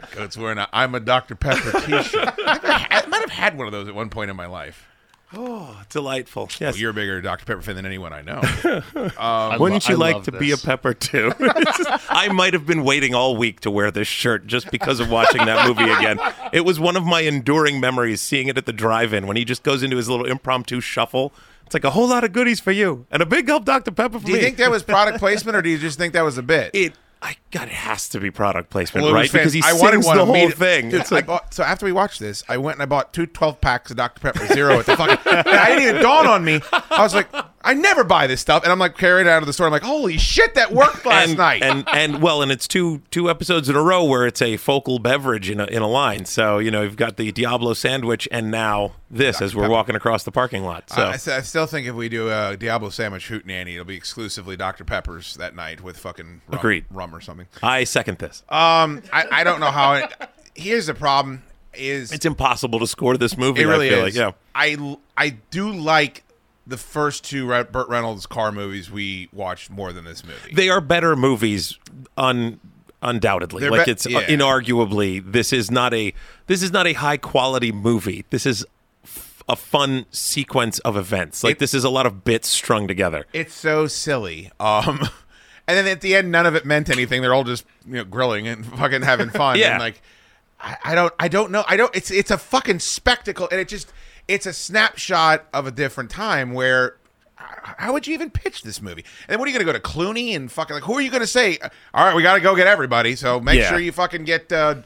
Speaker 1: (laughs) Goat's wearing a "I'm a Dr. Pepper" T-shirt. (laughs) I, think I, had- I might have had one of those at one point in my life.
Speaker 14: Oh, delightful.
Speaker 1: Well,
Speaker 14: Yes.
Speaker 1: you're a bigger Dr. Pepper fan than anyone I know. (laughs)
Speaker 13: Um, I
Speaker 14: Wouldn't you
Speaker 13: I
Speaker 14: like
Speaker 13: love
Speaker 14: to be a pepper too? I might have been waiting all week to wear this shirt just because of watching that movie again. It was one of my enduring memories seeing it at the drive-in when he just goes into his little impromptu shuffle. It's like a whole lot of goodies for you and a big gulp Dr Pepper for you.
Speaker 1: do you
Speaker 14: me.
Speaker 1: think that was product (laughs) placement, or do you just think that was a bit?
Speaker 14: it? I God, it has to be product placement,
Speaker 1: Well,
Speaker 14: right? Because he
Speaker 1: fan-
Speaker 14: sings the whole
Speaker 1: immediate-
Speaker 14: thing.
Speaker 1: Dude,
Speaker 14: It's
Speaker 1: I
Speaker 14: like,
Speaker 1: bought, so after we watched this, I went and I bought two 12 packs of Dr. Pepper Zero at the fucking. (laughs) I didn't even dawn on me. I was like, I never buy this stuff, and I'm like carrying it out of the store. I'm like, holy shit, that worked last
Speaker 14: and,
Speaker 1: night.
Speaker 14: and and well, and it's two two episodes in a row where it's a focal beverage in a in a line. So you know you've got the Diablo sandwich and now this as we're
Speaker 1: Pepper.
Speaker 14: walking across the parking lot. So
Speaker 1: I, I I still think if we do a Diablo sandwich hoot nanny, it'll be exclusively Dr. Pepper's that night with fucking rum,
Speaker 14: Agreed.
Speaker 1: rum or something.
Speaker 14: I second this.
Speaker 1: Um, I, I don't know how. It, here's the problem: is
Speaker 14: It's impossible to score this movie.
Speaker 1: It really
Speaker 14: I feel
Speaker 1: is.
Speaker 14: Like, yeah.
Speaker 1: I I do like the first two Burt Reynolds car movies we watched more than this movie.
Speaker 14: They are better movies, un undoubtedly.
Speaker 1: They're
Speaker 14: like
Speaker 1: be-
Speaker 14: it's uh,
Speaker 1: yeah.
Speaker 14: inarguably this is not a this is not a high quality movie. This is a fun sequence of events. Like
Speaker 1: It-
Speaker 14: this is a lot of bits strung together.
Speaker 1: It's so silly. Um, (laughs) and then at the end, none of it meant anything. They're all just you know grilling and (laughs) fucking having fun.
Speaker 14: Yeah.
Speaker 1: And like, I, I don't I don't know. I don't it's it's a fucking spectacle and it just it's a snapshot of a different time where how would you even pitch this movie? And then what are you going to go to Clooney and fucking like who are you going to say? All right, we got to go get everybody. So make
Speaker 14: Yeah.
Speaker 1: sure you fucking get uh,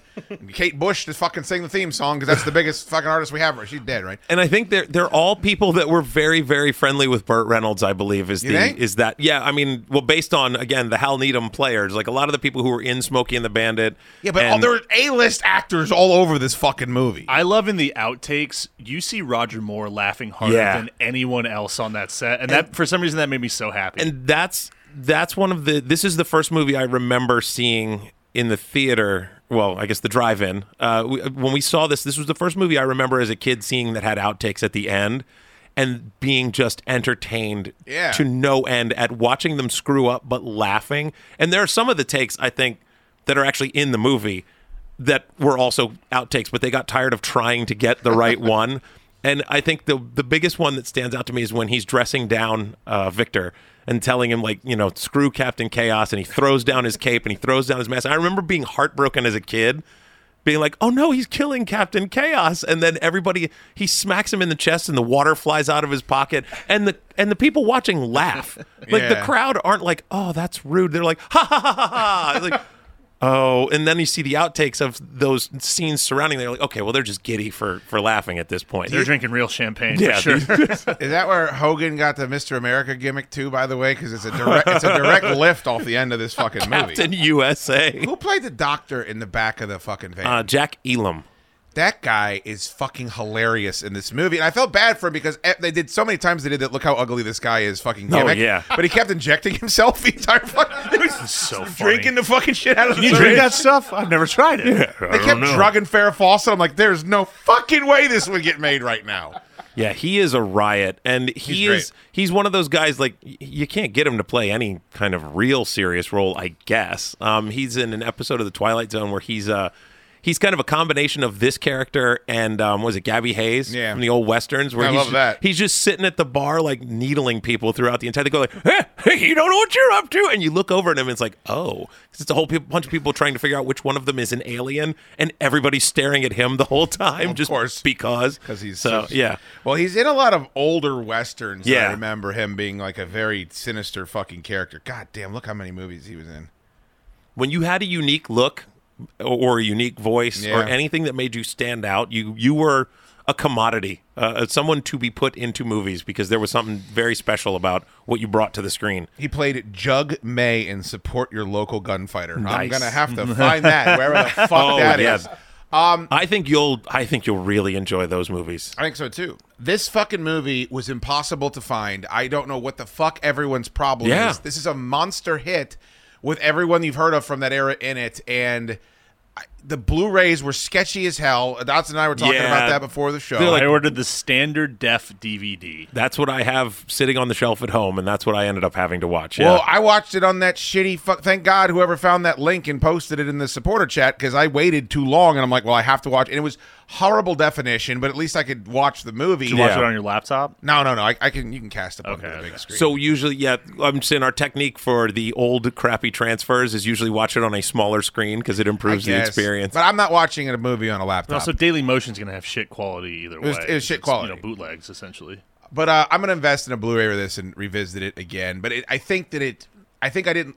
Speaker 1: Kate Bush to fucking sing the theme song because that's the biggest fucking artist we have. She's dead, right?
Speaker 14: And I think they're they're all people that were very very friendly with Burt Reynolds. I believe is
Speaker 1: You
Speaker 14: the
Speaker 1: think?
Speaker 14: is that yeah. I mean, well, based on again the Hal Needham players, like a lot of the people who were in Smokey and the Bandit.
Speaker 1: Yeah, but all, there are A-list actors all over this fucking movie.
Speaker 13: I love in the outtakes, you see Roger Moore laughing harder
Speaker 14: Yeah.
Speaker 13: than anyone else on that set. And, that for some reason that made me so happy.
Speaker 14: and that's that's one of the this is the first movie I remember seeing in the theater. Well, I guess the drive-in. Uh, we, when we saw this, this was the first movie I remember as a kid seeing that had outtakes at the end, and being just entertained
Speaker 1: Yeah.
Speaker 14: to no end at watching them screw up, but laughing. And there are some of the takes I think that are actually in the movie that were also outtakes, but they got tired of trying to get the right (laughs) one. And I think the the biggest one that stands out to me is when he's dressing down uh, Victor and telling him like you know screw Captain Chaos, and he throws down his cape and he throws down his mask. I remember being heartbroken as a kid, being like, "Oh no, he's killing Captain Chaos!" And then everybody he smacks him in the chest, and the water flies out of his pocket, and the and the people watching laugh. Like the crowd aren't like, "Oh, that's rude." They're like, "Ha ha ha ha ha!" Like. Oh, and then you see the outtakes of those scenes surrounding. They're like, okay, well, they're just giddy for for laughing at this point.
Speaker 13: They're drinking real champagne
Speaker 14: Yeah,
Speaker 13: for sure. (laughs)
Speaker 1: Is that where Hogan got the Mr. America gimmick too? By the way, because it's a direct it's a direct (laughs) lift off the end of this fucking movie.
Speaker 14: Captain USA.
Speaker 1: Who played the doctor in the back of the fucking van?
Speaker 14: Uh, Jack Elam.
Speaker 1: That guy is fucking hilarious in this movie, and I felt bad for him because they did so many times. They did that. Look how ugly this guy is. Fucking
Speaker 14: Oh, yeah.
Speaker 1: but he kept injecting (laughs) himself the entire fucking. He was
Speaker 13: so (laughs) funny.
Speaker 1: drinking the fucking shit out of
Speaker 13: Can
Speaker 1: the
Speaker 13: you drink that stuff? I've never tried it.
Speaker 1: Yeah, They kept drugging Farrah Fawcett. I'm like, there's no fucking way this would get made right now.
Speaker 14: Yeah, he is a riot, and he
Speaker 1: He's
Speaker 14: is he's one of those guys like you can't get him to play any kind of real serious role. I guess um, he's in an episode of the Twilight Zone where he's uh he's kind of a combination of this character and um, was it Gabby Hayes
Speaker 1: Yeah.
Speaker 14: from the old westerns? Where
Speaker 1: I
Speaker 14: he's
Speaker 1: love that.
Speaker 14: He's just sitting at the bar like needling people throughout the entire. They go like, hey, hey, you don't know what you're up to, and you look over at him, and it's like, oh, it's a whole pe- bunch of people trying to figure out which one of them is an alien, and everybody's staring at him the whole time, just
Speaker 1: course.
Speaker 14: because.
Speaker 1: Because he's
Speaker 14: so
Speaker 1: just-
Speaker 14: yeah.
Speaker 1: Well, he's in a lot of older westerns.
Speaker 14: Yeah.
Speaker 1: I remember him being like a very sinister fucking character. God damn, look how many movies he was in.
Speaker 14: when you had a unique look or, a unique voice or anything that made you stand out, you you were a commodity, uh, someone to be put into movies because there was something very special about what you brought to the screen.
Speaker 1: He played Jug May in Support Your Local Gunfighter. I'm gonna have to (laughs) find that wherever the fuck
Speaker 14: Oh,
Speaker 1: that
Speaker 14: yeah.
Speaker 1: is. Um,
Speaker 14: I think you'll I think you'll really enjoy those movies.
Speaker 1: I think so too. This fucking movie was impossible to find. I don't know what the fuck everyone's problem
Speaker 14: Yeah.
Speaker 1: is. This is a monster hit with everyone you've heard of from that era in it, and I, the Blu-rays were sketchy as hell. Dotson and I were talking
Speaker 14: Yeah.
Speaker 1: about that before the show.
Speaker 13: I ordered the standard def DVD.
Speaker 14: That's what I have sitting on the shelf at home, and that's what I ended up having to watch. Yeah.
Speaker 1: Well, I watched it on that shitty. Fuck, thank God whoever found that link and posted it in the supporter chat because I waited too long and I'm like, well, I have to watch. And it was horrible definition, but at least I could watch the movie.
Speaker 13: Did you watch it on your laptop?
Speaker 1: No, no, no. I, I can. You can cast it up on the big screen.
Speaker 14: So usually, yeah, I'm saying our technique for the old crappy transfers is usually watch it on a smaller screen because it
Speaker 1: I
Speaker 14: improves the
Speaker 1: guess.
Speaker 14: experience.
Speaker 1: But I'm not watching a movie on a
Speaker 13: And
Speaker 1: laptop.
Speaker 13: also, Dailymotion's going to have shit quality either
Speaker 1: It was-
Speaker 13: way.
Speaker 1: it was shit
Speaker 13: It's,
Speaker 1: quality.
Speaker 13: You know, bootlegs essentially.
Speaker 1: But uh, I'm gonna invest in a Blu-ray of this and revisit it again. But it, I think that it, I think I didn't.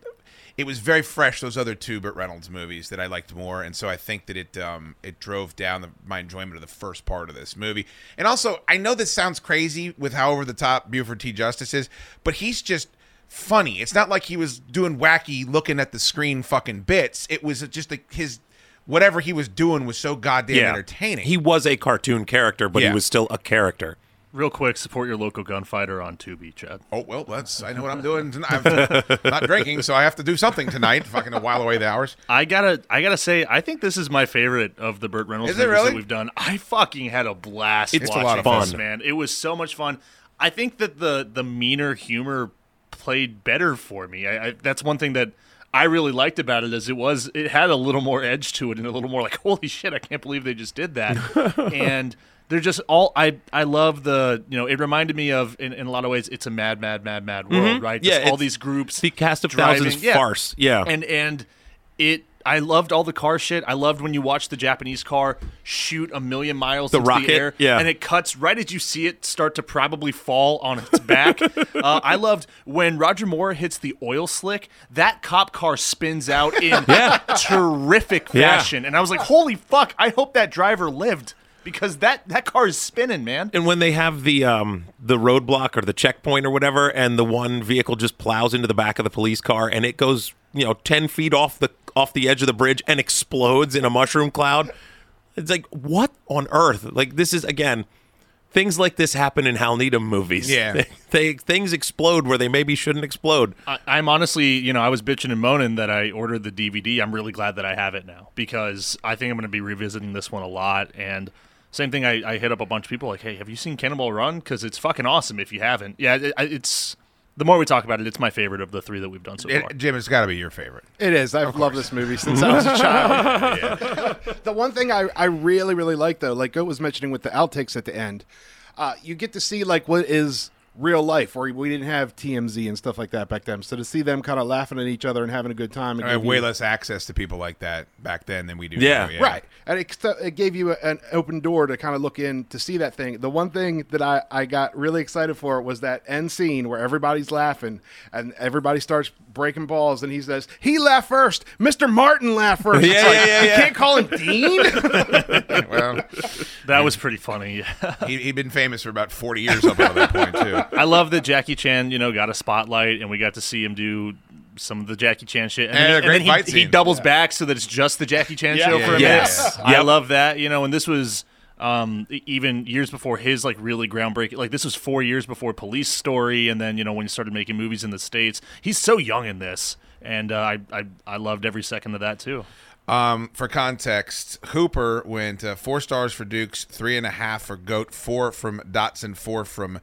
Speaker 1: It was very fresh. Those other two Burt Reynolds movies that I liked more, and so I think that it um, it drove down the, my enjoyment of the first part of this movie. And also, I know this sounds crazy with how over the top Buford T. Justice is, but he's just funny. It's not like he was doing wacky, looking at the screen, fucking bits. It was just like his whatever he was doing was so goddamn entertaining.
Speaker 14: He was a cartoon character, but
Speaker 1: Yeah.
Speaker 14: he was still a character.
Speaker 13: Real quick, support your local gunfighter on Tubi, Chad.
Speaker 1: Oh well, that's I know what I'm doing. tonight. I'm (laughs) not drinking, so I have to do something tonight. Fucking to while away the hours.
Speaker 13: I gotta, I gotta say, I think this is my favorite of the Burt Reynolds movies
Speaker 1: really?
Speaker 13: that we've done. I fucking had a blast.
Speaker 14: It's a lot of
Speaker 13: this,
Speaker 14: fun.
Speaker 13: man. It was so much fun. I think that the the meaner humor played better for me. I, I, that's one thing that I really liked about it. Is it was it had a little more edge to it and a little more like, (laughs) holy shit, I can't believe they just did that. (laughs) and they're just all I I love the you know it reminded me of in, in a lot of ways it's a mad mad mad mad world
Speaker 14: Mhm.
Speaker 13: right
Speaker 14: Yeah,
Speaker 13: all these groups
Speaker 14: the cast of
Speaker 13: driving-
Speaker 14: thousands farce. Yeah.
Speaker 13: and and it I loved all the car shit. I loved when you watch the Japanese car shoot a million miles
Speaker 14: The
Speaker 13: into
Speaker 14: rocket,
Speaker 13: the air,
Speaker 14: yeah.
Speaker 13: and it cuts right as you see it start to probably fall on its back. (laughs) uh, I loved when Roger Moore hits the oil slick. That cop car spins out in (laughs) yeah. terrific
Speaker 14: Yeah.
Speaker 13: fashion, and I was like, "Holy fuck! I hope that driver lived." Because that, that car is spinning, man.
Speaker 14: And when they have the um, the roadblock or the checkpoint or whatever, and the one vehicle just plows into the back of the police car, and it goes you know ten feet off the off the edge of the bridge and explodes in a mushroom cloud, it's like what on earth? Like this is again, things like this happen in Hal Needham movies.
Speaker 1: Yeah.
Speaker 14: they, (laughs) they things explode where they maybe shouldn't explode.
Speaker 13: I, I'm honestly, you know, I was bitching and moaning that I ordered the DVD. I'm really glad that I have it now because I think I'm going to be revisiting this one a lot. And same thing, I, I hit up a bunch of people like, hey, have you seen Cannonball Run? Because it's fucking awesome if you haven't. Yeah, it, it's the more we talk about it, it's my favorite of the three that we've done so far.
Speaker 1: It, Jim, it's got to be your favorite.
Speaker 7: It is. I've loved this movie since I was a child. (laughs) (laughs) the one thing I, I really, really like, though, like Goat was mentioning with the outtakes at the end, uh, you get to see like what is real life, where we didn't have TMZ and stuff like that back then. So to see them kind of laughing at each other and having a good time, it
Speaker 1: I have way
Speaker 7: you-
Speaker 1: less access to people like that back then than we do
Speaker 14: Yeah.
Speaker 1: now.
Speaker 7: Right. And it, it gave you a, an open door to kind of look in to see that thing. The one thing that I, I got really excited for was that end scene where everybody's laughing and everybody starts breaking balls and he says, He laughed first. Mr. Martin laughed first. (laughs)
Speaker 14: Yeah,
Speaker 7: like,
Speaker 14: yeah, yeah,
Speaker 7: You
Speaker 14: yeah.
Speaker 7: can't call him (laughs) Dean? (laughs)
Speaker 1: well,
Speaker 13: That was pretty funny.
Speaker 1: he, he'd been famous for about 40 years up until that point, too.
Speaker 13: I love that Jackie Chan, you know, got a spotlight and we got to see him do some of the Jackie Chan shit. And,
Speaker 1: And
Speaker 13: then,
Speaker 1: a
Speaker 13: and
Speaker 1: great
Speaker 13: then he,
Speaker 1: fight
Speaker 13: he
Speaker 1: scene.
Speaker 13: doubles back so that it's just the Jackie Chan
Speaker 7: Yeah.
Speaker 13: show
Speaker 7: Yeah,
Speaker 13: for a
Speaker 14: yes.
Speaker 13: minute. I
Speaker 14: Yep.
Speaker 13: love that, you know, and this was um, even years before his like really groundbreaking. Like this was four years before Police Story, and then you know when he started making movies in the states. He's so young in this, and uh, I, I I loved every second of that too.
Speaker 1: Um, for context, Hooper went uh, four stars for Dukes, three and a half for Goat, four from Dotson, four from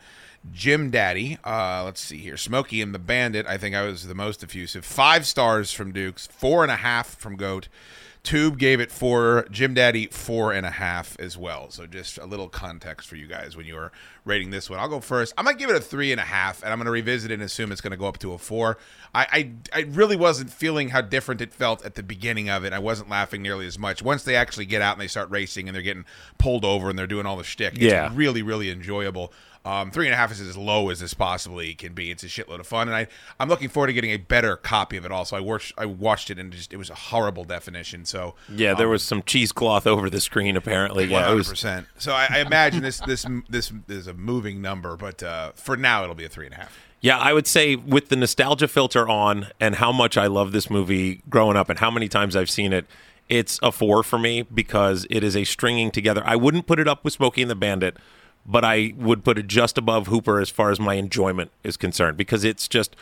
Speaker 1: Jim Daddy. Uh, let's see here. Smokey and the Bandit, I think I was the most effusive. Five stars from Dukes, four and a half from Goat. Tube gave it four. Jim Daddy, four and a half as well. So just a little context for you guys when you are rating this one. I'll go first. I might give it a three and a half, and I'm going to revisit it and assume it's going to go up to a four. I, I I really wasn't feeling how different it felt at the beginning of it. I wasn't laughing nearly as much. Once they actually get out and they start racing and they're getting pulled over and they're doing all the shtick, it's
Speaker 14: Yeah.
Speaker 1: really, really enjoyable. Um, three and a half is as low as this possibly can be. It's a shitload of fun, and I I'm looking forward to getting a better copy of it. Also, I watched I watched it and it just it was a horrible definition. So
Speaker 14: Yeah, there
Speaker 1: um,
Speaker 14: was some cheesecloth over the screen apparently. Yeah,
Speaker 1: hundred percent. So I, I imagine this this this is a moving number, but uh, for now it'll be a three and a half.
Speaker 14: Yeah, I would say with the nostalgia filter on and how much I love this movie growing up and how many times I've seen it, it's a four for me because it is a stringing together. I wouldn't put it up with Smokey and the Bandit, but I would put it just above Hooper as far as my enjoyment is concerned because it's just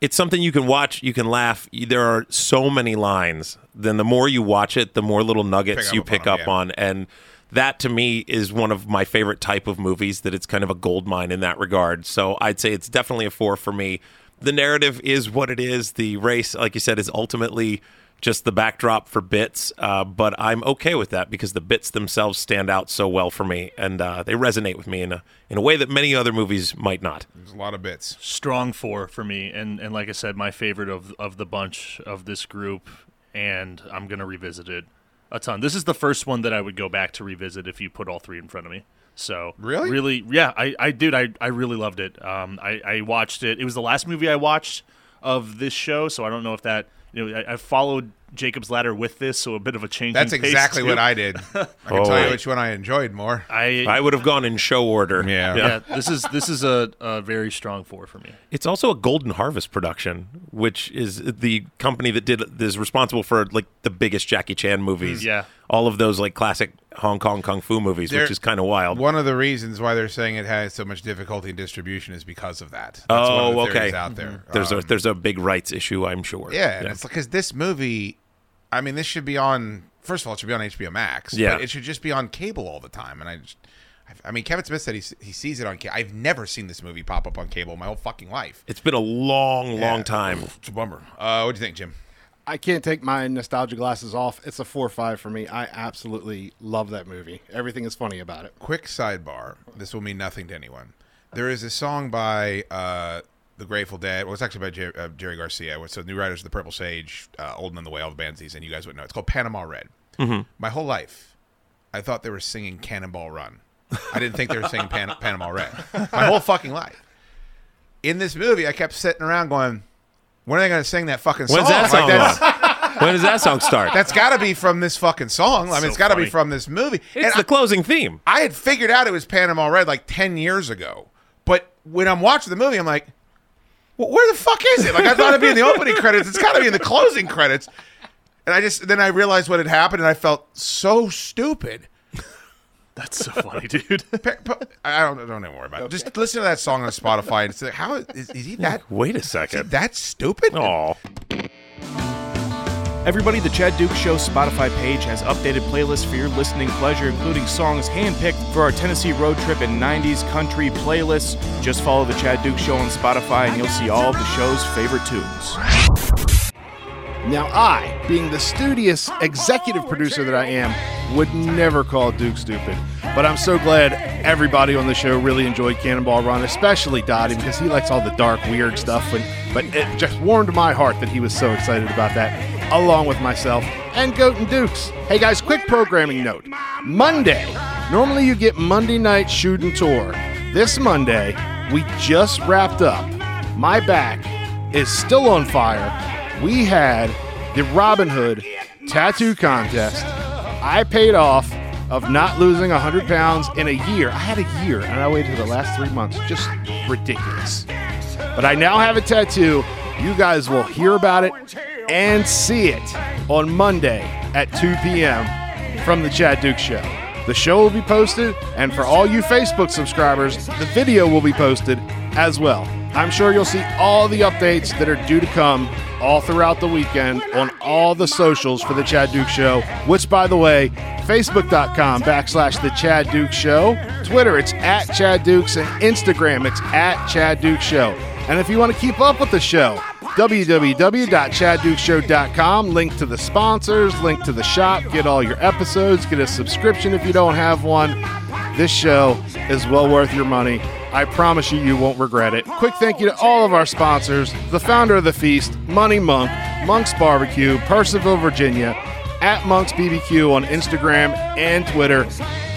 Speaker 14: it's something you can watch, you can laugh. There are so many lines. Then the more you watch it, the more little nuggets
Speaker 1: Pick
Speaker 14: you pick up
Speaker 1: yeah.
Speaker 14: on and that to me is one of my favorite type of movies that it's kind of a gold mine in that regard. So I'd say it's definitely a 4 for me. The narrative is what it is. The race, like you said, is ultimately just the backdrop for bits, uh, but I'm okay with that because the bits themselves stand out so well for me, and uh, they resonate with me in a in a way that many other movies might not.
Speaker 1: There's a lot of bits.
Speaker 13: strong four for me and and like i said my favorite of of the bunch of this group and i'm gonna revisit it a ton this is the first one that i would go back to revisit if you put all three in front of me so
Speaker 1: Really?
Speaker 13: really yeah i i did i i really loved it um i i watched it it was the last movie i watched of this show so i don't know if that you know i, I followed jacob's ladder with this so a bit of a change
Speaker 1: That's
Speaker 13: in pace,
Speaker 1: exactly
Speaker 13: too.
Speaker 1: what I did. (laughs) I can
Speaker 14: Oh.
Speaker 1: tell you which one I enjoyed more.
Speaker 13: i
Speaker 14: I would have gone in show order.
Speaker 1: Yeah.
Speaker 13: yeah this is this is a, a very strong four for me
Speaker 14: It's also a Golden Harvest production, which is the company that did is responsible for like the biggest Jackie Chan movies.
Speaker 13: Yeah.
Speaker 14: All of those like classic Hong Kong kung fu movies,
Speaker 1: They're-
Speaker 14: which is kind of wild.
Speaker 1: One of the reasons why they're saying it has so much difficulty in distribution is because of that. That's
Speaker 14: oh,
Speaker 1: one of the
Speaker 14: okay.
Speaker 1: theories out there.
Speaker 14: There's
Speaker 1: Um,
Speaker 14: a there's a big rights issue, I'm sure.
Speaker 1: Yeah, and it's because this movie, I mean, this should be on. First of all, it should be on HBO Max.
Speaker 14: Yeah.
Speaker 1: but it should just be on cable all the time. And I just, I mean, Kevin Smith said he he sees it on. cable. I've never seen this movie pop up on cable my whole fucking life.
Speaker 14: It's been a long, long
Speaker 1: Yeah.
Speaker 14: time.
Speaker 1: It's a bummer. Uh, what do you think, Jim?
Speaker 7: I can't take my nostalgia glasses off. It's a four or five for me. I absolutely love that movie. Everything is funny about it.
Speaker 1: Quick sidebar. This will mean nothing to anyone. There is a song by uh, the Grateful Dead. Well, it's actually by Jer- uh, Jerry Garcia. It's the new Riders of the Purple Sage, uh, Old & In the Way, all the bands he's in. You guys would know. It's called Panama Red.
Speaker 14: Mhm.
Speaker 1: My whole life, I thought they were singing Cannonball Run. I didn't think they were singing Pan- Panama Red. My whole fucking life. In this movie, I kept sitting around going, "When are they going to sing that fucking song?"
Speaker 14: When's that song
Speaker 1: that's- (laughs)
Speaker 14: When does that song start?
Speaker 1: That's got to be from this fucking song. I mean,
Speaker 14: So
Speaker 1: it's got to be from this movie.
Speaker 14: It's
Speaker 1: And
Speaker 14: the closing theme.
Speaker 1: I had figured out it was Panama Red like 10 years ago. But when I'm watching the movie, I'm like, well, where the fuck is it? Like, I thought it'd be in the opening credits. It's got to be in the closing credits. And I just, then I realized what had happened and I felt so stupid.
Speaker 13: That's so funny, dude. (laughs)
Speaker 1: I don't, don't even worry about it. Just listen to that song on Spotify and say, how is, is he that?
Speaker 14: Wait a second.
Speaker 1: that stupid?
Speaker 14: Oh.
Speaker 8: Everybody, the Chad Dukes Show Spotify page has updated playlists for your listening pleasure, including songs handpicked for our Tennessee road trip and 90s country playlists. Just follow the Chad Dukes Show on Spotify and you'll see all of the show's favorite tunes.
Speaker 7: Now, I, being the studious executive producer that I am, would never call Duke stupid. But I'm so glad everybody on the show really enjoyed Cannonball Run, especially Dottie, because he likes all the dark, weird stuff. And, but it just warmed my heart that he was so excited about that, along with myself and Goat and Dukes. Hey guys, quick programming note. Monday, normally you get Monday night shooting tour. This Monday, we just wrapped up. My back is still on fire. We had the Robin Hood tattoo contest. I paid off of not losing 100 pounds in a year. I had a year and I waited the last three months. Just ridiculous. But I now have a tattoo. You guys will hear about it and see it on Monday at 2 p.m. from the Chad Dukes Show. The show will be posted, and for all you Facebook subscribers, the video will be posted as well. I'm sure you'll see all the updates that are due to come all throughout the weekend on all the socials for the Chad Dukes Show, which, by the way, facebook.com backslash the Chad Dukes Show. Twitter, it's at Chad Dukes, and Instagram, it's at Chad Duke Show. And if you want to keep up with the show, www.chaddukeshow.com. Link to the sponsors, link to the shop, get all your episodes, get a subscription if you don't have one. This show is well worth your money. I promise you, you won't regret it. Quick thank you to all of our sponsors the founder of the feast, Money Monk, Monk's Barbecue, Purcellville, Virginia, at Monk's BBQ on Instagram and Twitter.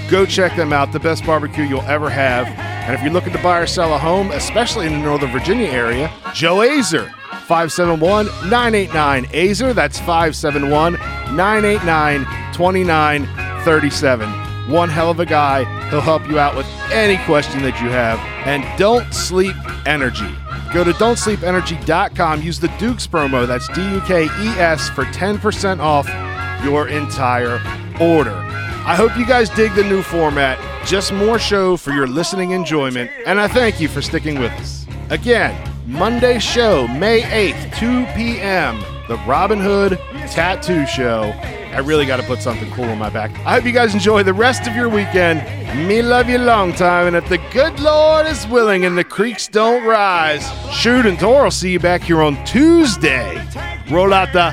Speaker 7: Go check them out, the best barbecue you'll ever have. And if you're looking to buy or sell a home, especially in the Northern Virginia area, Joe Azer, 571 989 Azer. That's 571 989 2937. One hell of a guy. He'll help you out with any question that you have. And don't sleep energy. Go to don'tsleepenergy.com. Use the Dukes promo. That's D U K E S for 10% off your entire order. I hope you guys dig the new format. Just more show for your listening enjoyment. And I thank you for sticking with us. Again, Monday show, May 8th, 2 p.m. The Robin Hood Tattoo Show. I really got to put something cool on my back. I hope you guys enjoy the rest of your weekend. Me love you long time, and if the good Lord is willing and the creeks don't rise, Schoode and Tor will see you back here on Tuesday. Roll out the